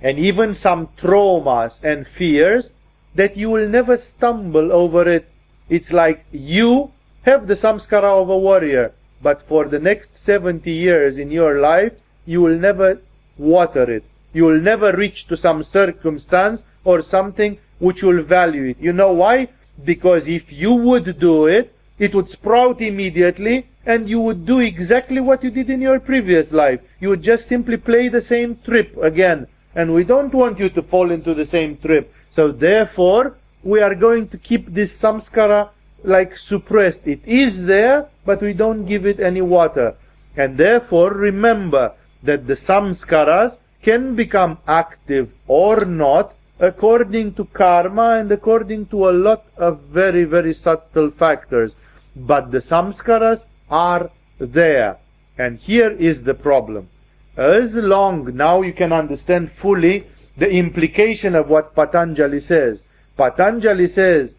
and even some traumas and fears that you will never stumble over it. It's like you have the samskara of a warrior, but for the next 70 years in your life, you will never water it. You will never reach to some circumstance or something which will value it. You know why? Because if you would do it, it would sprout immediately and you would do exactly what you did in your previous life. You would just simply play the same trip again. And we don't want you to fall into the same trip. So therefore, we are going to keep this samskara like suppressed. It is there, but we don't give it any water. And therefore, remember that the samskaras can become active or not according to karma and according to a lot of very, very subtle factors. But the samskaras are there. And here is the problem. As long, now you can understand fully the implication of what Patanjali says. Patanjali says,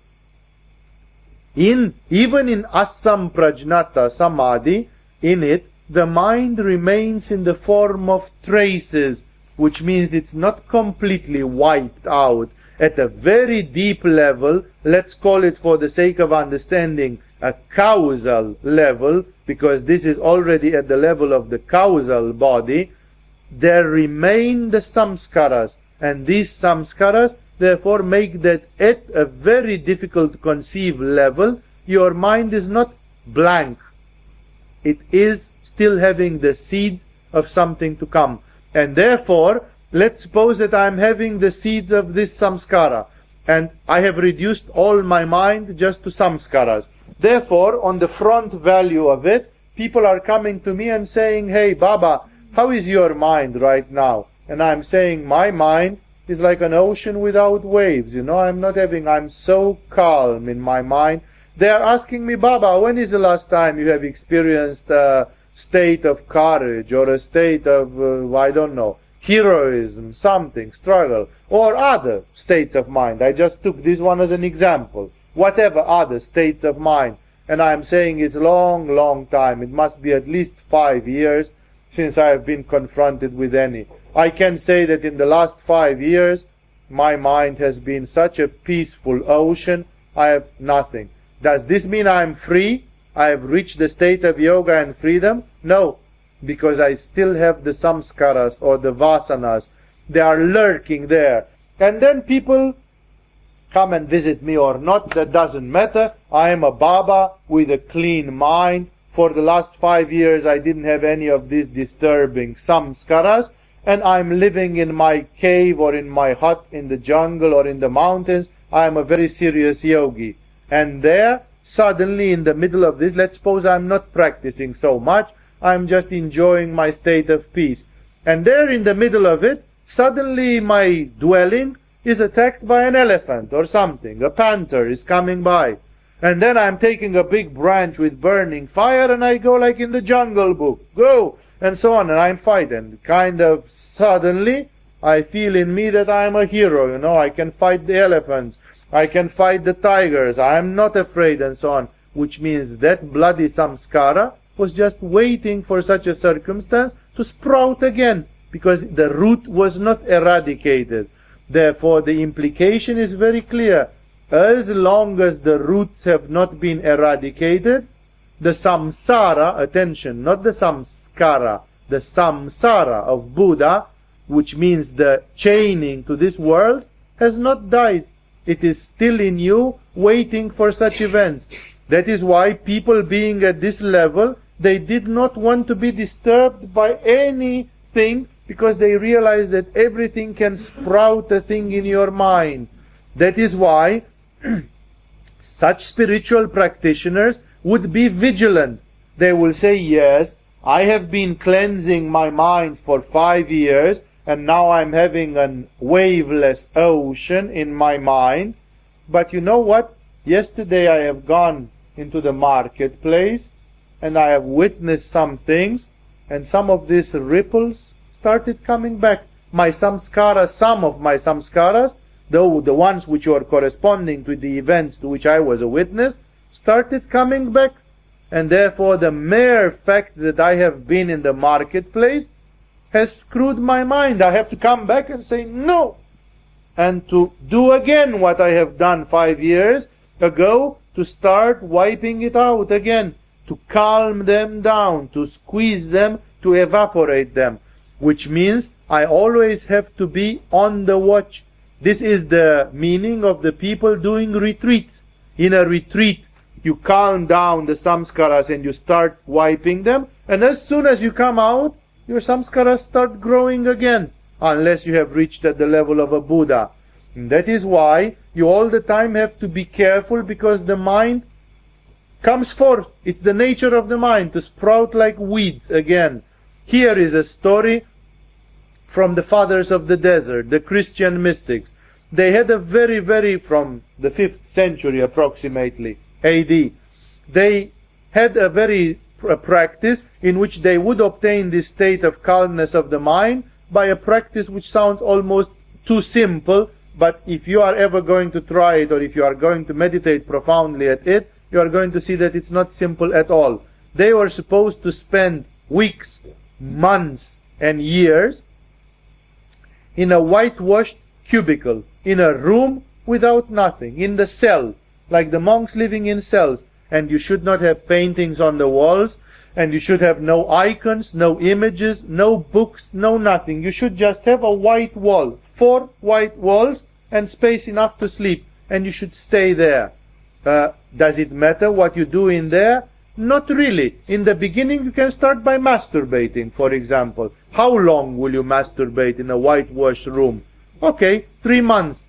in, even in asamprajnata samadhi, in it, the mind remains in the form of traces, which means it's not completely wiped out. At a very deep level, let's call it for the sake of understanding, a causal level, because this is already at the level of the causal body, there remain the samskaras, and these samskaras therefore make that at a very difficult to conceive level, your mind is not blank. It is still having the seed of something to come. And therefore, let's suppose that I'm having the seeds of this samskara, and I have reduced all my mind just to samskaras. Therefore, on the front value of it, people are coming to me and saying, hey, Baba, how is your mind right now? And I'm saying, my mind is like an ocean without waves. You know, I'm not having, I'm so calm in my mind. They are asking me, Baba, when is the last time you have experienced a state of courage or a state of, uh, I don't know, heroism, something, struggle, or other states of mind? I just took this one as an example whatever other states of mind. And I'm saying it's long, long time. It must be at least five years since I have been confronted with any. I can say that in the last five years, my mind has been such a peaceful ocean, I have nothing. Does this mean I'm free? I have reached the state of yoga and freedom? No, because I still have the samskaras or the vasanas. They are lurking there. And then people come and visit me or not, that doesn't matter. I am a Baba with a clean mind. For the last five years I didn't have any of these disturbing samskaras and I'm living in my cave or in my hut in the jungle or in the mountains. I am a very serious yogi. And there, suddenly in the middle of this, let's suppose I'm not practicing so much, I'm just enjoying my state of peace. And there in the middle of it, suddenly my dwelling is attacked by an elephant or something. A panther is coming by. And then I'm taking a big branch with burning fire and I go like in the jungle book. Go! And so on. And I'm fighting. Kind of suddenly, I feel in me that I'm a hero, you know. I can fight the elephants. I can fight the tigers. I'm not afraid and so on. Which means that bloody samskara was just waiting for such a circumstance to sprout again because the root was not eradicated. Therefore, the implication is very clear. As long as the roots have not been eradicated, the samsara, attention, not the samskara, the samsara of Buddha, which means the chaining to this world, has not died. It is still in you, waiting for such events. That is why people being at this level, they did not want to be disturbed by anything because they realize that everything can sprout a thing in your mind. That is why such spiritual practitioners would be vigilant. They will say, yes, I have been cleansing my mind for five years and now I'm having a waveless ocean in my mind. But you know what? Yesterday I have gone into the marketplace and I have witnessed some things and some of these ripples started coming back. My samskaras, some of my samskaras, though the ones which were corresponding to the events to which I was a witness, started coming back. And therefore the mere fact that I have been in the marketplace has screwed my mind. I have to come back and say no. And to do again what I have done five years ago, to start wiping it out again, to calm them down, to squeeze them, to evaporate them. Which means I always have to be on the watch. This is the meaning of the people doing retreats. In a retreat, you calm down the samskaras and you start wiping them. And as soon as you come out, your samskaras start growing again. Unless you have reached at the level of a Buddha. And that is why you all the time have to be careful because the mind comes forth. It's the nature of the mind to sprout like weeds again. Here is a story from the fathers of the desert, the Christian mystics. They had a very, very, from the 5th century approximately, AD, they had a very practice in which they would obtain this state of calmness of the mind by a practice which sounds almost too simple, but if you are ever going to try it or if you are going to meditate profoundly at it, you are going to see that it's not simple at all. They were supposed to spend weeks, months, and years in a whitewashed cubicle, in a room without nothing, in the cell, like the monks living in cells. And you should not have paintings on the walls, and you should have no icons, no images, no books, no nothing. You should just have a white wall, four white walls, and space enough to sleep, and you should stay there. Uh, does it matter what you do in there? Not really. In the beginning, you can start by masturbating, for example. How long will you masturbate in a whitewashed room? Okay, three months.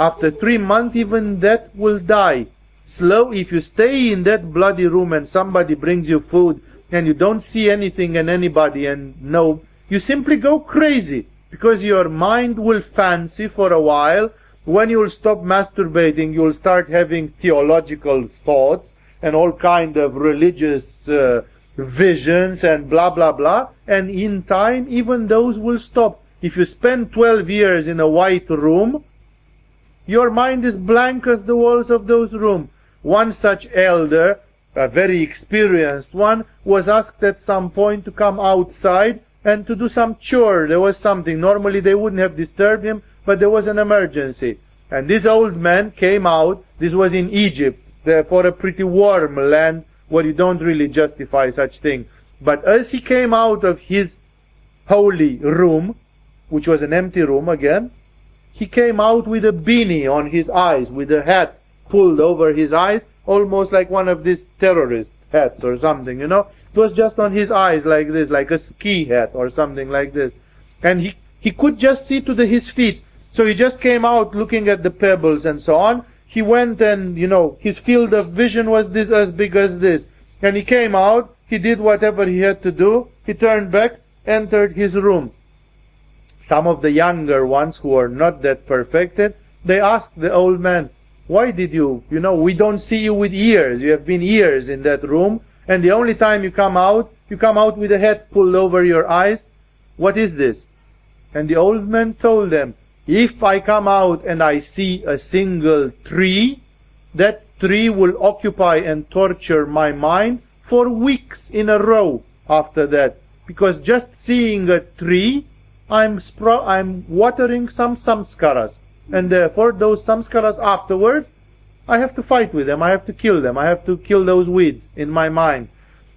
After three months, even that will die. Slow, if you stay in that bloody room and somebody brings you food and you don't see anything and anybody and no, you simply go crazy because your mind will fancy for a while. When you'll stop masturbating, you'll start having theological thoughts and all kind of religious uh, visions and blah blah blah and in time even those will stop if you spend 12 years in a white room your mind is blank as the walls of those rooms one such elder a very experienced one was asked at some point to come outside and to do some chore. There was something. Normally they wouldn't have disturbed him but there was an emergency. And this old man came out. This was in Egypt therefore a pretty warm land where you don't really justify such thing. But as he came out of his holy room, which was an empty room again, he came out with a beanie on his eyes, with a hat pulled over his eyes, almost like one of these terrorist hats or something, you know. It was just on his eyes like this, like a ski hat or something like this. And he, he could just see to the, his feet. So he just came out looking at the pebbles and so on. He went and, you know, his field of vision was this as big as this. And he came out, he did whatever he had to do, he turned back, entered his room. Some of the younger ones who are not that perfected, they asked the old man, why did you, you know, we don't see you with ears. You have been years in that room, and the only time you come out, you come out with a hat pulled over your eyes. What is this? And the old man told them, if I come out and I see a single tree, that tree will occupy and torture my mind for weeks in a row after that. Because just seeing a tree, I'm, spro- I'm watering some samskaras. And therefore, those samskaras afterwards, I have to fight with them. I have to kill them. I have to kill those weeds in my mind.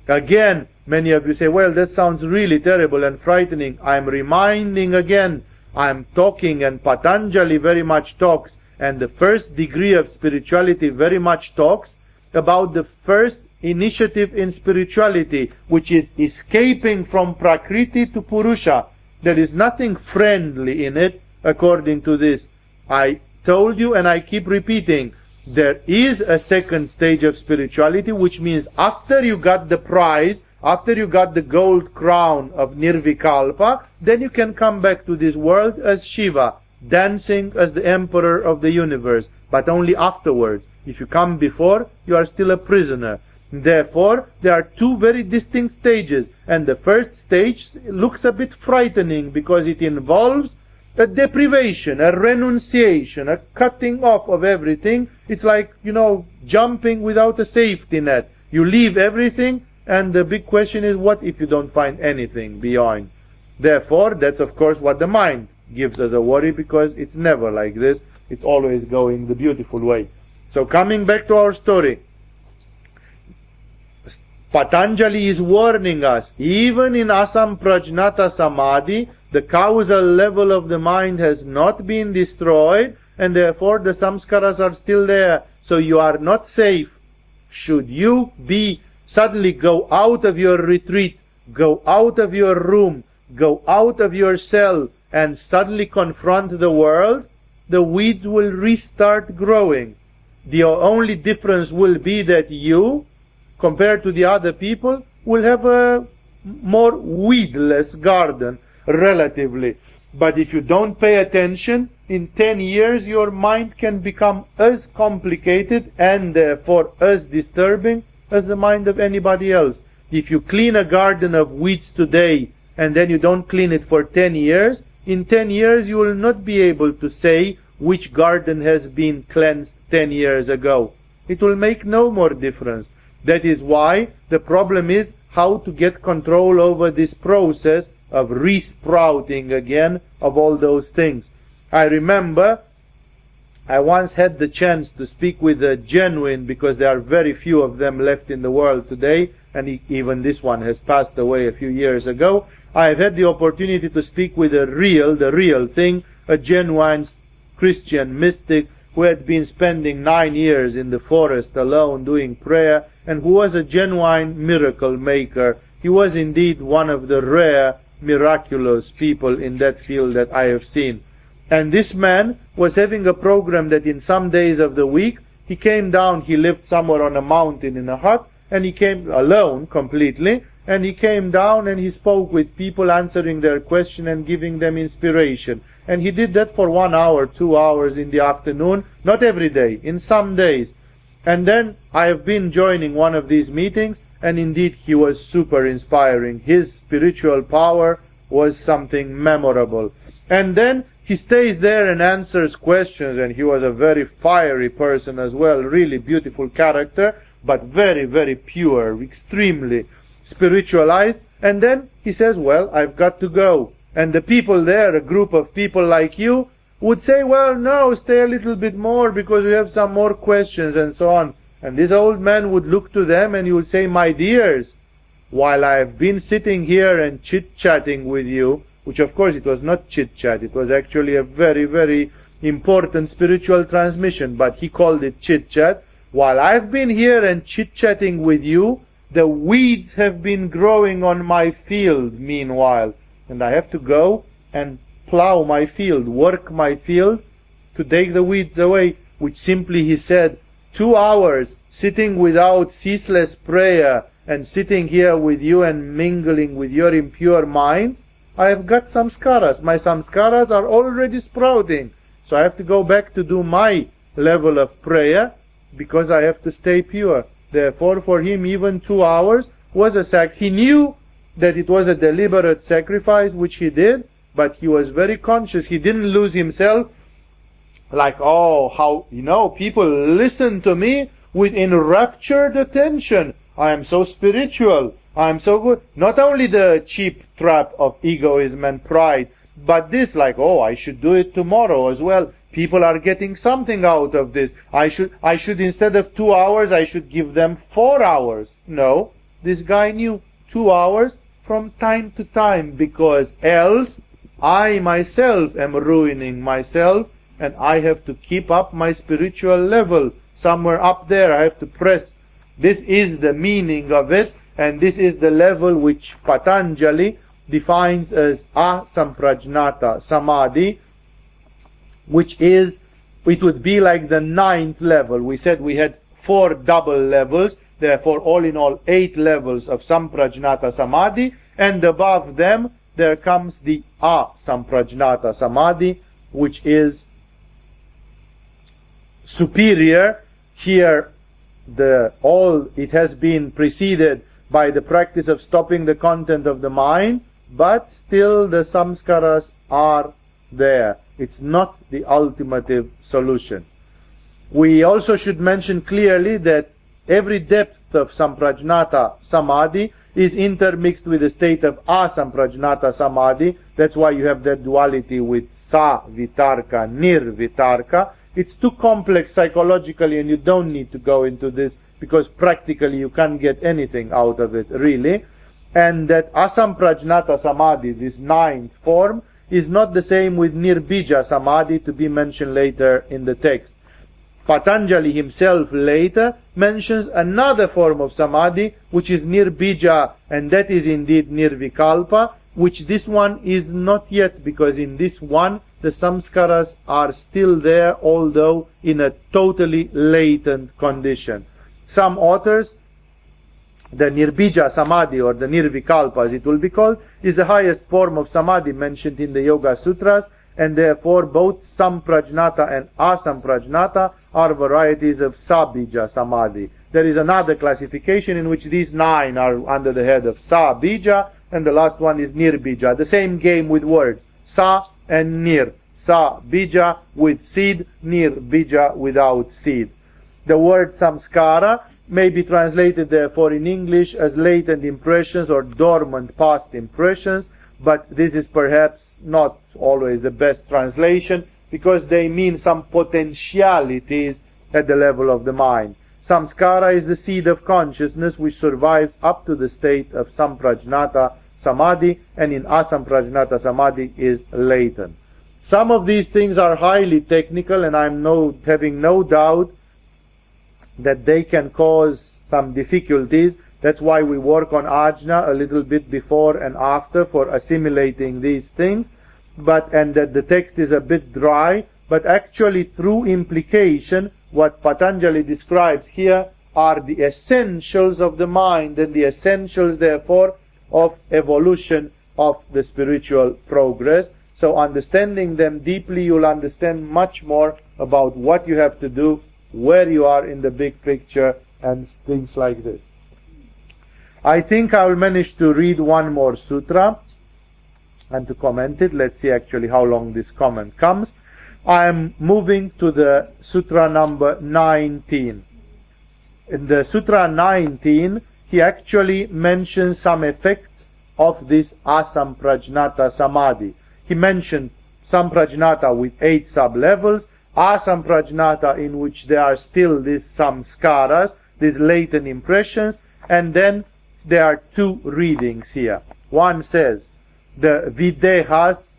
Again, many of you say, well, that sounds really terrible and frightening. I'm reminding again, I'm talking and Patanjali very much talks and the first degree of spirituality very much talks about the first initiative in spirituality, which is escaping from Prakriti to Purusha. There is nothing friendly in it, according to this. I told you and I keep repeating, there is a second stage of spirituality, which means after you got the prize, after you got the gold crown of Nirvikalpa, then you can come back to this world as Shiva, dancing as the emperor of the universe, but only afterwards. If you come before, you are still a prisoner. Therefore, there are two very distinct stages, and the first stage looks a bit frightening because it involves a deprivation, a renunciation, a cutting off of everything. It's like, you know, jumping without a safety net. You leave everything, and the big question is, what if you don't find anything beyond? Therefore, that's of course what the mind gives us a worry because it's never like this. It's always going the beautiful way. So coming back to our story, Patanjali is warning us, even in asamprajnata samadhi, the causal level of the mind has not been destroyed, and therefore the samskaras are still there. So you are not safe. Should you be suddenly go out of your retreat, go out of your room, go out of your cell, and suddenly confront the world, the weeds will restart growing. The only difference will be that you compared to the other people, will have a more weedless garden, relatively. But if you don't pay attention, in 10 years your mind can become as complicated and therefore as disturbing as the mind of anybody else. If you clean a garden of weeds today and then you don't clean it for 10 years, in 10 years you will not be able to say which garden has been cleansed 10 years ago. It will make no more difference. That is why the problem is how to get control over this process of resprouting again of all those things. I remember I once had the chance to speak with a genuine, because there are very few of them left in the world today, and even this one has passed away a few years ago. I have had the opportunity to speak with a real, the real thing, a genuine Christian mystic who had been spending nine years in the forest alone doing prayer and who was a genuine miracle maker. He was indeed one of the rare miraculous people in that field that I have seen. And this man was having a program that in some days of the week, he came down, he lived somewhere on a mountain in a hut, and he came alone completely, and he came down and he spoke with people answering their question and giving them inspiration. And he did that for one hour, two hours in the afternoon, not every day, in some days. And then I have been joining one of these meetings, and indeed he was super inspiring. His spiritual power was something memorable. And then he stays there and answers questions, and he was a very fiery person as well, really beautiful character, but very, very pure, extremely spiritualized. And then he says, well, I've got to go. And the people there, a group of people like you, would say, well, no, stay a little bit more because we have some more questions and so on. And this old man would look to them and he would say, My dears, while I have been sitting here and chit chatting with you, which of course it was not chit chat, it was actually a very, very important spiritual transmission, but he called it chit chat. While I've been here and chit chatting with you, the weeds have been growing on my field meanwhile, and I have to go and plow my field, work my field to take the weeds away, which simply he said, two hours sitting without ceaseless prayer and sitting here with you and mingling with your impure minds, I have got samskaras. My samskaras are already sprouting. So I have to go back to do my level of prayer because I have to stay pure. Therefore, for him, even two hours was a sac. He knew that it was a deliberate sacrifice, which he did, but he was very conscious. He didn't lose himself like, oh, how, you know, people listen to me with enraptured attention. I am so spiritual. I am so good. Not only the cheap trap of egoism and pride, but this like, oh, I should do it tomorrow as well. People are getting something out of this. I should, I should instead of two hours, I should give them four hours. No, this guy knew two hours from time to time because else I myself am ruining myself and I have to keep up my spiritual level somewhere up there. I have to press. This is the meaning of it and this is the level which Patanjali defines as asamprajnata samadhi, which is, it would be like the ninth level. We said we had four double levels, therefore all in all eight levels of samprajnata samadhi, and above them there comes the A Samprajnata samadhi, which is superior. Here, the all it has been preceded by the practice of stopping the content of the mind, but still the samskaras are there. It's not the ultimate solution. We also should mention clearly that every depth of samprajnata samadhi is intermixed with the state of asamprajnata samadhi. That's why you have that duality with sa vitarka, nir vitarka. It's too complex psychologically and you don't need to go into this because practically you can't get anything out of it really and that asamprajnata samadhi, this ninth form, is not the same with nirbija samadhi to be mentioned later in the text. Patanjali himself later mentions another form of samadhi, which is nirbija, and that is indeed nirvikalpa, which this one is not yet, because in this one the samskaras are still there, although in a totally latent condition. Some authors the Nirbija Samadhi or the Nirvikalpa as it will be called is the highest form of Samadhi mentioned in the Yoga Sutras and therefore both Samprajnata and Asamprajnata are varieties of Sabija Samadhi. There is another classification in which these nine are under the head of Sabija and the last one is Nirbija. The same game with words. Sa and Nir. Sa Bija with seed, Nir Bija without seed. The word samskara may be translated therefore in English as latent impressions or dormant past impressions, but this is perhaps not always the best translation because they mean some potentialities at the level of the mind. Samskara is the seed of consciousness which survives up to the state of samprajnata samadhi and in asamprajnata samadhi is latent. Some of these things are highly technical and I'm no, having no doubt that they can cause some difficulties. That's why we work on ajna a little bit before and after for assimilating these things. But, and that the text is a bit dry, but actually through implication, what Patanjali describes here are the essentials of the mind and the essentials therefore of evolution of the spiritual progress. So understanding them deeply, you'll understand much more about what you have to do where you are in the big picture and things like this. I think I will manage to read one more sutra and to comment it. Let's see actually how long this comment comes. I am moving to the sutra number 19. In the sutra 19, he actually mentions some effects of this asamprajnata samadhi. He mentioned samprajnata with eight sub-levels asamprajnata in which there are still these samskaras, these latent impressions, and then there are two readings here. One says the videhas,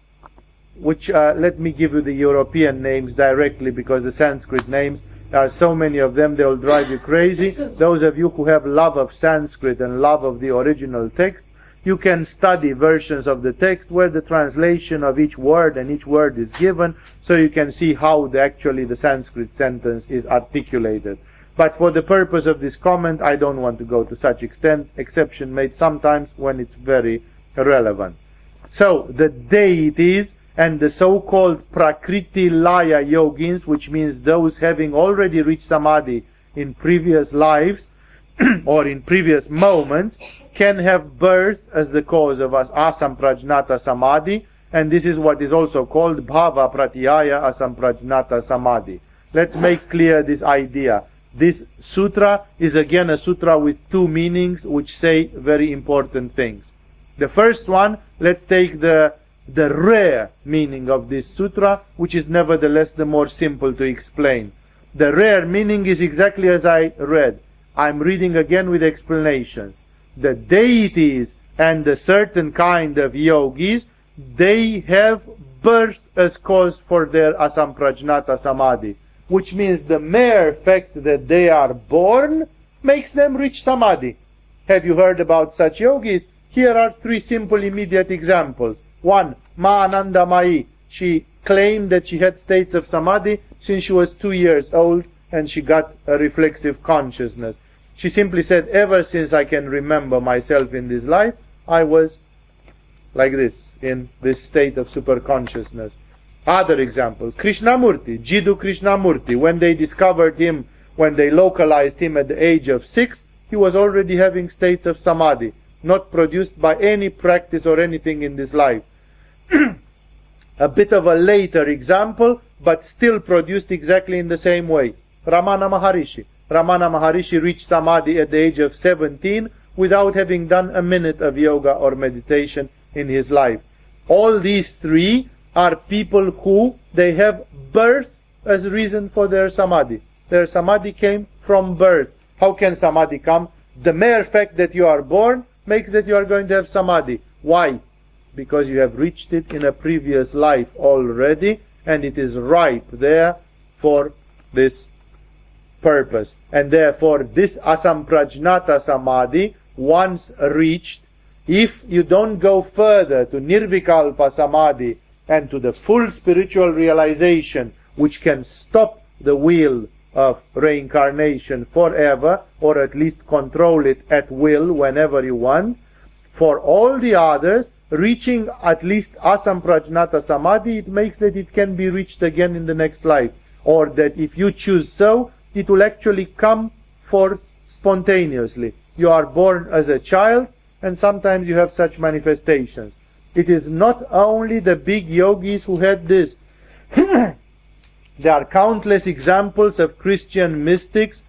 which uh, let me give you the European names directly because the Sanskrit names there are so many of them they will drive you crazy. Those of you who have love of Sanskrit and love of the original text, you can study versions of the text where the translation of each word and each word is given, so you can see how the, actually the Sanskrit sentence is articulated. But for the purpose of this comment, I don't want to go to such extent, exception made sometimes when it's very relevant. So, the deities and the so-called Prakriti Laya yogins, which means those having already reached Samadhi in previous lives, or in previous moments, can have birth as the cause of us asamprajnata samadhi, and this is what is also called bhava pratyaya asamprajnata samadhi. Let's make clear this idea. This sutra is again a sutra with two meanings which say very important things. The first one, let's take the, the rare meaning of this sutra, which is nevertheless the more simple to explain. The rare meaning is exactly as I read. I'm reading again with explanations. The deities and a certain kind of yogis, they have birth as cause for their asamprajnata samadhi which means the mere fact that they are born makes them reach samadhi. Have you heard about such yogis? Here are three simple immediate examples. One, Ma Ananda Mai. She claimed that she had states of samadhi since she was two years old and she got a reflexive consciousness. She simply said, ever since I can remember myself in this life, I was like this, in this state of super consciousness. Other example, Krishnamurti, Jiddu Krishnamurti, when they discovered him, when they localized him at the age of six, he was already having states of samadhi, not produced by any practice or anything in this life. a bit of a later example, but still produced exactly in the same way. Ramana Maharishi. Ramana Maharishi reached samadhi at the age of 17 without having done a minute of yoga or meditation in his life. All these three are people who they have birth as reason for their samadhi. Their samadhi came from birth. How can samadhi come? The mere fact that you are born makes that you are going to have samadhi. Why? Because you have reached it in a previous life already and it is ripe there for this purpose. And therefore this asamprajnata samadhi, once reached, if you don't go further to nirvikalpa samadhi and to the full spiritual realization which can stop the wheel of reincarnation forever, or at least control it at will whenever you want. For all the others, reaching at least asamprajnata samadhi, it makes that it can be reached again in the next life. Or that if you choose so, it will actually come forth spontaneously. You are born as a child, and sometimes you have such manifestations. It is not only the big yogis who had this. there are countless examples of Christian mystics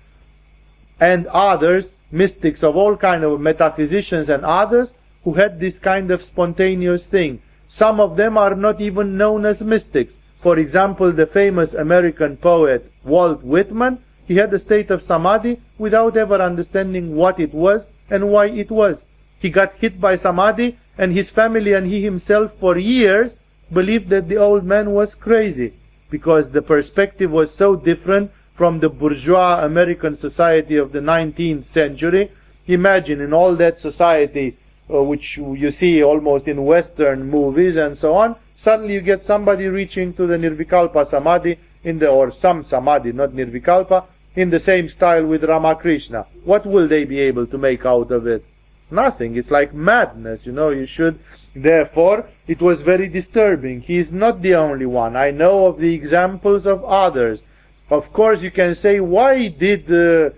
and others, mystics of all kind of metaphysicians and others, who had this kind of spontaneous thing. Some of them are not even known as mystics. For example, the famous American poet Walt Whitman, he had a state of samadhi without ever understanding what it was and why it was. He got hit by samadhi and his family and he himself for years believed that the old man was crazy because the perspective was so different from the bourgeois American society of the 19th century. Imagine in all that society, uh, which you see almost in Western movies and so on, suddenly you get somebody reaching to the Nirvikalpa Samadhi in the, or some Samadhi, not Nirvikalpa, in the same style with Ramakrishna. What will they be able to make out of it? Nothing. It's like madness, you know, you should, therefore, it was very disturbing. He is not the only one. I know of the examples of others. Of course, you can say, why did uh,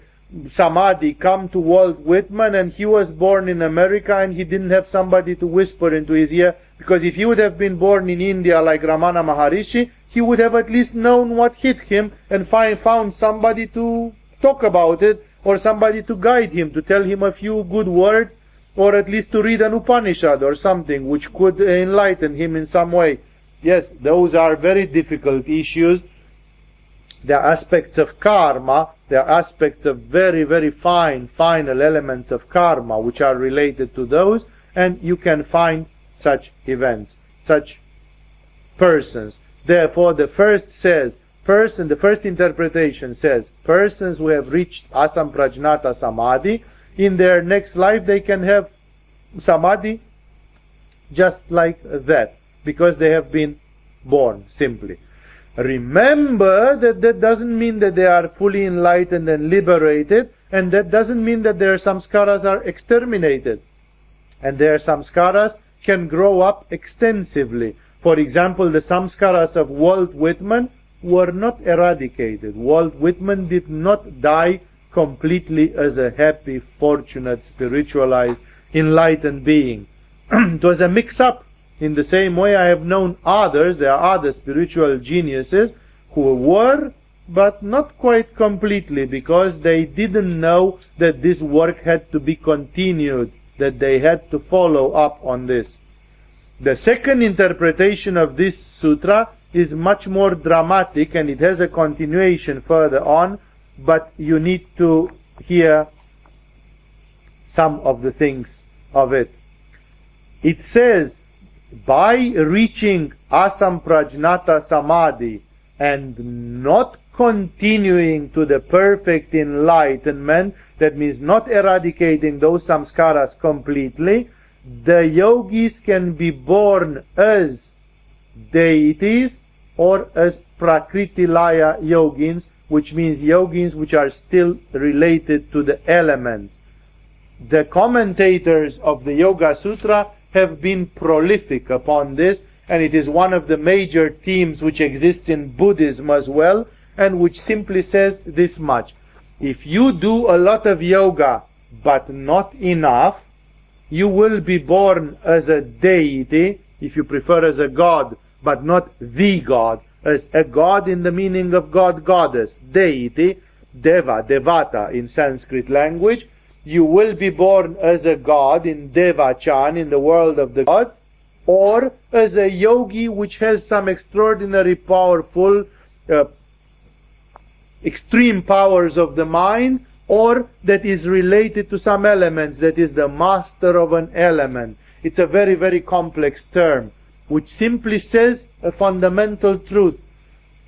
Samadhi come to Walt Whitman and he was born in America and he didn't have somebody to whisper into his ear? Because if he would have been born in India like Ramana Maharishi, he would have at least known what hit him and find, found somebody to talk about it or somebody to guide him, to tell him a few good words or at least to read an Upanishad or something which could enlighten him in some way. Yes, those are very difficult issues. There are aspects of karma, there are aspects of very, very fine, final elements of karma which are related to those, and you can find such events, such persons. Therefore, the first says, person, the first interpretation says, persons who have reached asamprajnata samadhi, in their next life they can have samadhi just like that, because they have been born, simply. Remember that that doesn't mean that they are fully enlightened and liberated, and that doesn't mean that their samskaras are exterminated. And their samskaras can grow up extensively. For example, the samskaras of Walt Whitman were not eradicated. Walt Whitman did not die completely as a happy, fortunate, spiritualized, enlightened being. it was a mix-up in the same way, I have known others, there are other spiritual geniuses who were, but not quite completely, because they didn't know that this work had to be continued, that they had to follow up on this. The second interpretation of this sutra is much more dramatic and it has a continuation further on, but you need to hear some of the things of it. It says by reaching asamprajnata samadhi and not continuing to the perfect enlightenment, that means not eradicating those samskaras completely, the yogis can be born as deities or as prakritilaya yogins, which means yogins which are still related to the elements. The commentators of the Yoga Sutra have been prolific upon this, and it is one of the major themes which exists in Buddhism as well, and which simply says this much. If you do a lot of yoga, but not enough, you will be born as a deity, if you prefer as a god, but not the god, as a god in the meaning of god, goddess, deity, deva, devata in Sanskrit language, you will be born as a god in Devachan, in the world of the gods, or as a yogi which has some extraordinary powerful, uh, extreme powers of the mind, or that is related to some elements, that is the master of an element. It's a very, very complex term, which simply says a fundamental truth.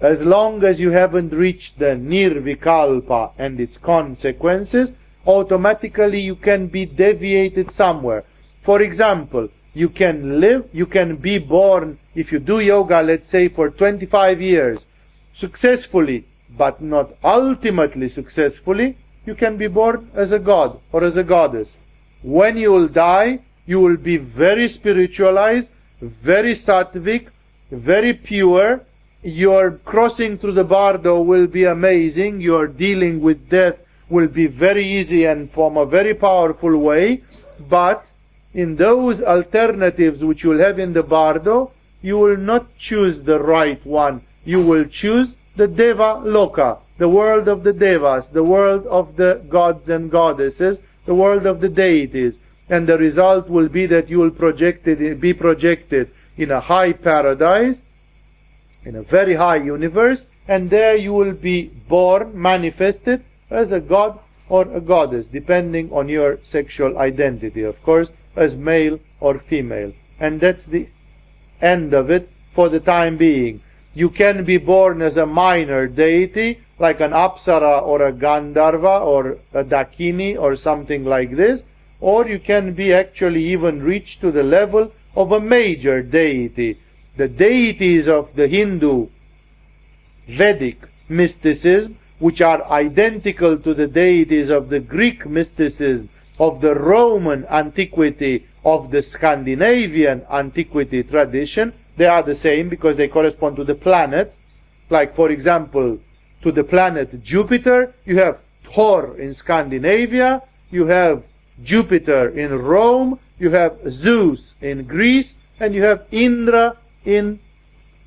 As long as you haven't reached the nirvikalpa and its consequences, automatically you can be deviated somewhere. For example, you can live, you can be born, if you do yoga, let's say for 25 years, successfully, but not ultimately successfully, you can be born as a god or as a goddess. When you will die, you will be very spiritualized, very sattvic, very pure. Your crossing through the bardo will be amazing. Your dealing with death will be very easy and from a very powerful way, but in those alternatives which you'll have in the bardo, you will not choose the right one. You will choose the Deva Loka, the world of the Devas, the world of the gods and goddesses, the world of the deities. And the result will be that you will projected, be projected in a high paradise, in a very high universe, and there you will be born, manifested, as a god or a goddess, depending on your sexual identity, of course, as male or female. And that's the end of it for the time being. You can be born as a minor deity, like an Apsara or a Gandharva or a Dakini or something like this, or you can be actually even reach to the level of a major deity. The deities of the Hindu Vedic mysticism which are identical to the deities of the Greek mysticism, of the Roman antiquity, of the Scandinavian antiquity tradition, they are the same because they correspond to the planets. Like, for example, to the planet Jupiter, you have Thor in Scandinavia, you have Jupiter in Rome, you have Zeus in Greece, and you have Indra in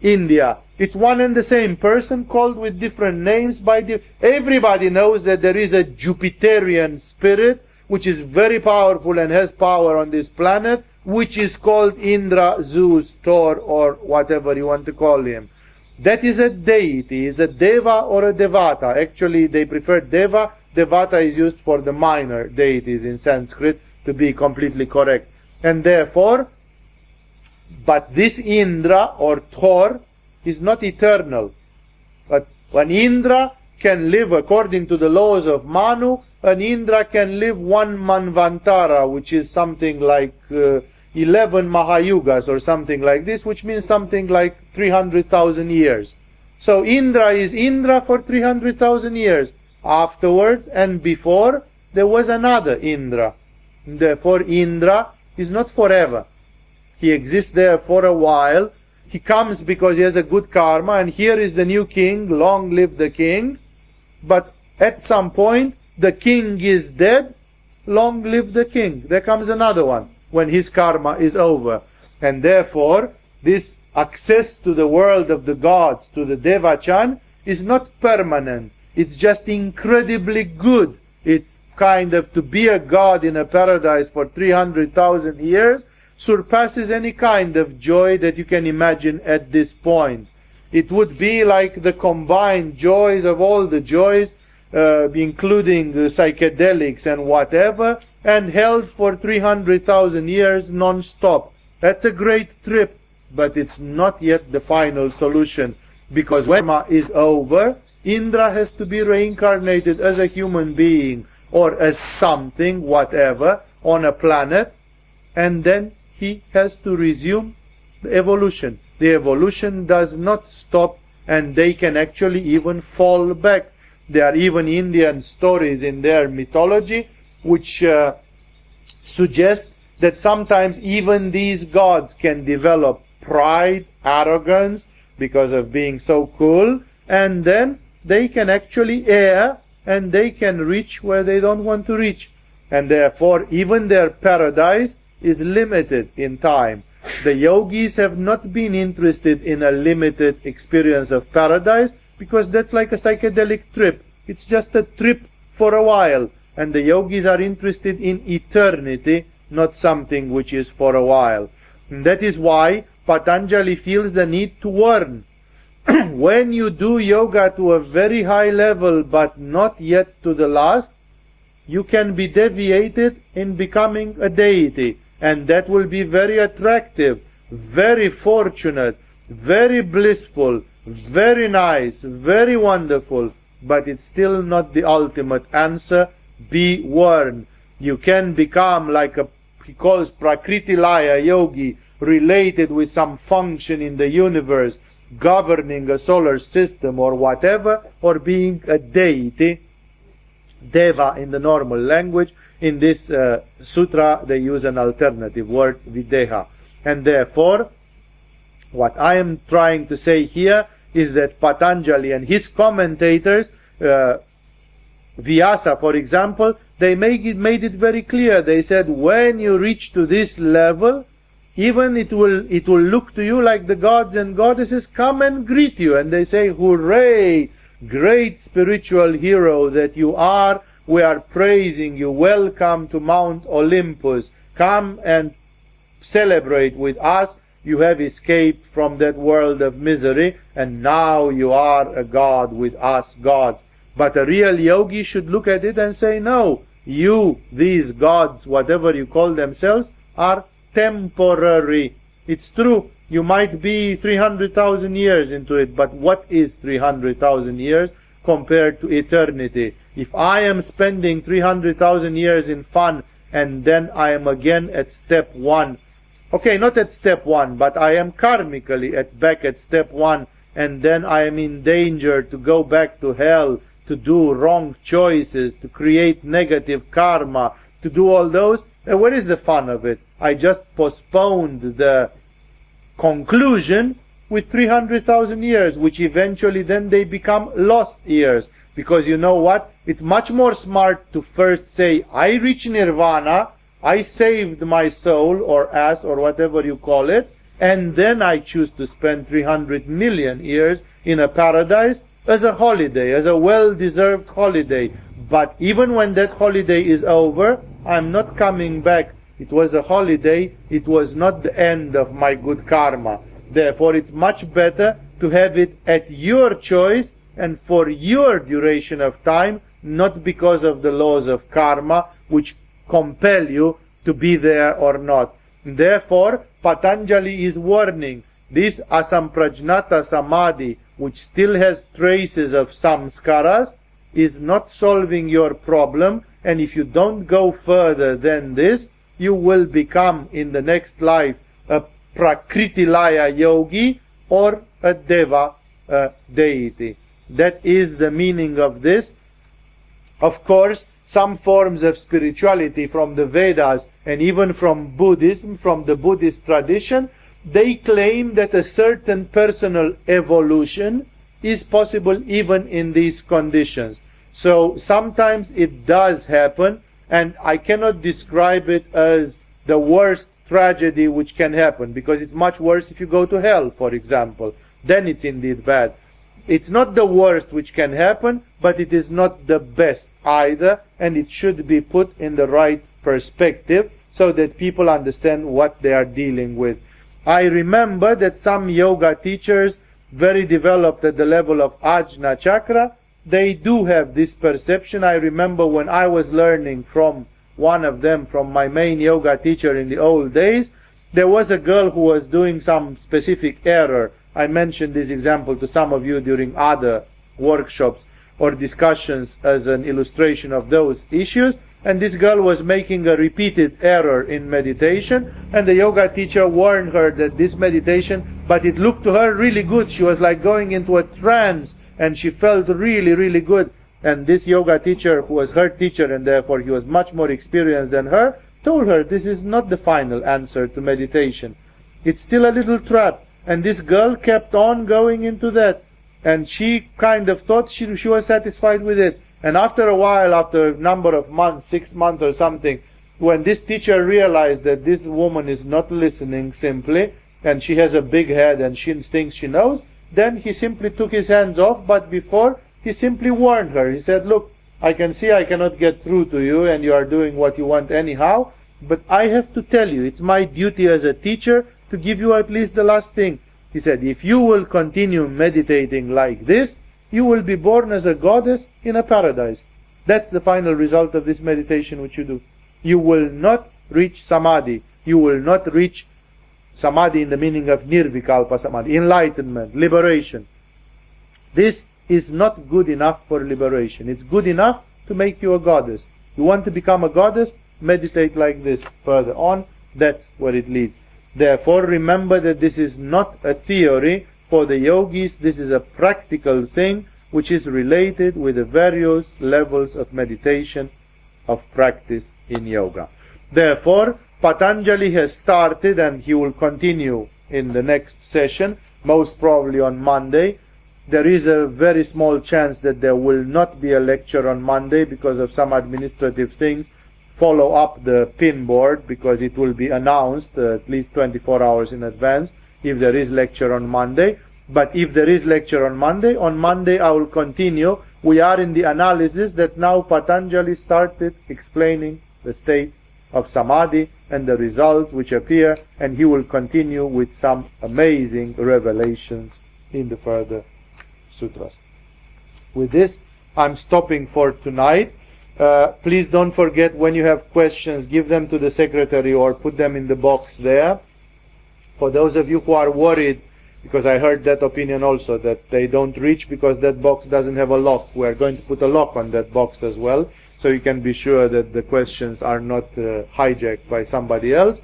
India. It's one and the same person called with different names by the, everybody knows that there is a Jupiterian spirit which is very powerful and has power on this planet which is called Indra, Zeus, Thor or whatever you want to call him. That is a deity, is a deva or a devata. Actually, they prefer deva. Devata is used for the minor deities in Sanskrit to be completely correct. And therefore, but this Indra or Thor is not eternal. But when Indra can live according to the laws of Manu, an Indra can live one Manvantara, which is something like uh, 11 Mahayugas or something like this, which means something like 300,000 years. So Indra is Indra for 300,000 years. Afterwards and before, there was another Indra. Therefore, Indra is not forever. He exists there for a while. He comes because he has a good karma, and here is the new king. Long live the king. But at some point, the king is dead. Long live the king. There comes another one when his karma is over. And therefore, this access to the world of the gods, to the Devachan, is not permanent. It's just incredibly good. It's kind of to be a god in a paradise for 300,000 years surpasses any kind of joy that you can imagine at this point. It would be like the combined joys of all the joys, uh, including the psychedelics and whatever, and held for 300,000 years non-stop. That's a great trip, but it's not yet the final solution, because when karma is over, Indra has to be reincarnated as a human being, or as something, whatever, on a planet, and then he has to resume the evolution. The evolution does not stop and they can actually even fall back. There are even Indian stories in their mythology which uh, suggest that sometimes even these gods can develop pride, arrogance because of being so cool, and then they can actually err and they can reach where they don't want to reach. And therefore, even their paradise is limited in time. The yogis have not been interested in a limited experience of paradise because that's like a psychedelic trip. It's just a trip for a while. And the yogis are interested in eternity, not something which is for a while. And that is why Patanjali feels the need to warn. when you do yoga to a very high level but not yet to the last, you can be deviated in becoming a deity and that will be very attractive, very fortunate, very blissful, very nice, very wonderful, but it's still not the ultimate answer. Be warned. You can become like a, he calls Prakriti Laya yogi, related with some function in the universe, governing a solar system or whatever, or being a deity, deva in the normal language, in this uh, sutra, they use an alternative word, videha. And therefore, what I am trying to say here is that Patanjali and his commentators, uh, Vyasa, for example, they it, made it very clear. They said, when you reach to this level, even it will, it will look to you like the gods and goddesses come and greet you. And they say, hooray, great spiritual hero that you are, we are praising you. Welcome to Mount Olympus. Come and celebrate with us. You have escaped from that world of misery and now you are a God with us gods. But a real yogi should look at it and say, no, you, these gods, whatever you call themselves, are temporary. It's true, you might be 300,000 years into it, but what is 300,000 years compared to eternity? If I am spending 300,000 years in fun and then I am again at step one, okay, not at step one, but I am karmically at back at step one and then I am in danger to go back to hell, to do wrong choices, to create negative karma, to do all those, and what is the fun of it? I just postponed the conclusion with 300,000 years, which eventually then they become lost years. Because you know what? It's much more smart to first say, I reach nirvana, I saved my soul or ass or whatever you call it, and then I choose to spend 300 million years in a paradise as a holiday, as a well-deserved holiday. But even when that holiday is over, I'm not coming back. It was a holiday, it was not the end of my good karma. Therefore, it's much better to have it at your choice and for your duration of time, not because of the laws of karma, which compel you to be there or not. Therefore, Patanjali is warning this asamprajnata samadhi, which still has traces of samskaras, is not solving your problem, and if you don't go further than this, you will become in the next life a prakriti Prakritilaya yogi or a Deva a deity. That is the meaning of this. Of course, some forms of spirituality from the Vedas and even from Buddhism, from the Buddhist tradition, they claim that a certain personal evolution is possible even in these conditions. So sometimes it does happen, and I cannot describe it as the worst tragedy which can happen, because it's much worse if you go to hell, for example. Then it's indeed bad. It's not the worst which can happen, but it is not the best either, and it should be put in the right perspective so that people understand what they are dealing with. I remember that some yoga teachers, very developed at the level of Ajna Chakra, they do have this perception. I remember when I was learning from one of them, from my main yoga teacher in the old days, there was a girl who was doing some specific error. I mentioned this example to some of you during other workshops or discussions as an illustration of those issues and this girl was making a repeated error in meditation. And the yoga teacher warned her that this meditation but it looked to her really good. She was like going into a trance and she felt really really good. And this yoga teacher who was her teacher and therefore he was much more experienced than her told her this is not the final answer to meditation. It's still a little trap. And this girl kept on going into that. And she kind of thought she, she was satisfied with it and after a while, after a number of months, six months or something, when this teacher realized that this woman is not listening simply, and she has a big head and she thinks she knows, then he simply took his hands off, but before, he simply warned her. He said, look, I can see I cannot get through to you and you are doing what you want anyhow, but I have to tell you, it's my duty as a teacher to give you at least the last thing. He said, if you will continue meditating like this, you will be born as a goddess in a paradise. That's the final result of this meditation which you do. You will not reach samadhi. You will not reach samadhi in the meaning of nirvikalpa samadhi, enlightenment, liberation. This is not good enough for liberation. It's good enough to make you a goddess. You want to become a goddess? Meditate like this further on. That's where it leads. Therefore, remember that this is not a theory, for the yogis, this is a practical thing which is related with the various levels of meditation of practice in yoga. Therefore, Patanjali has started and he will continue in the next session, most probably on Monday. There is a very small chance that there will not be a lecture on Monday because of some administrative things. Follow up the pin board because it will be announced uh, at least 24 hours in advance if there is lecture on Monday. But if there is lecture on Monday, on Monday I will continue. We are in the analysis that now Patanjali started explaining the state of Samadhi and the results which appear, and he will continue with some amazing revelations in the further sutras. With this, I'm stopping for tonight. Uh, please don't forget when you have questions, give them to the secretary or put them in the box there. For those of you who are worried, because I heard that opinion also, that they don't reach because that box doesn't have a lock. We are going to put a lock on that box as well, so you can be sure that the questions are not uh, hijacked by somebody else.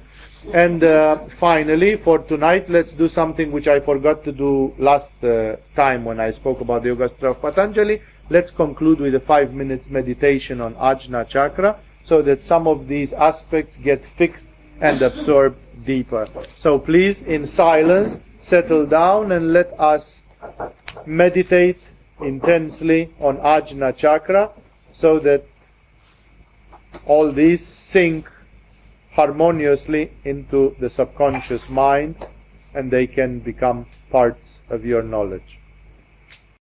And uh, finally, for tonight, let's do something which I forgot to do last uh, time when I spoke about the Yoga of Patanjali. Let's conclude with a five minutes meditation on Ajna Chakra so that some of these aspects get fixed and absorbed deeper. So please, in silence, settle down and let us meditate intensely on Ajna Chakra so that all these sink harmoniously into the subconscious mind and they can become parts of your knowledge.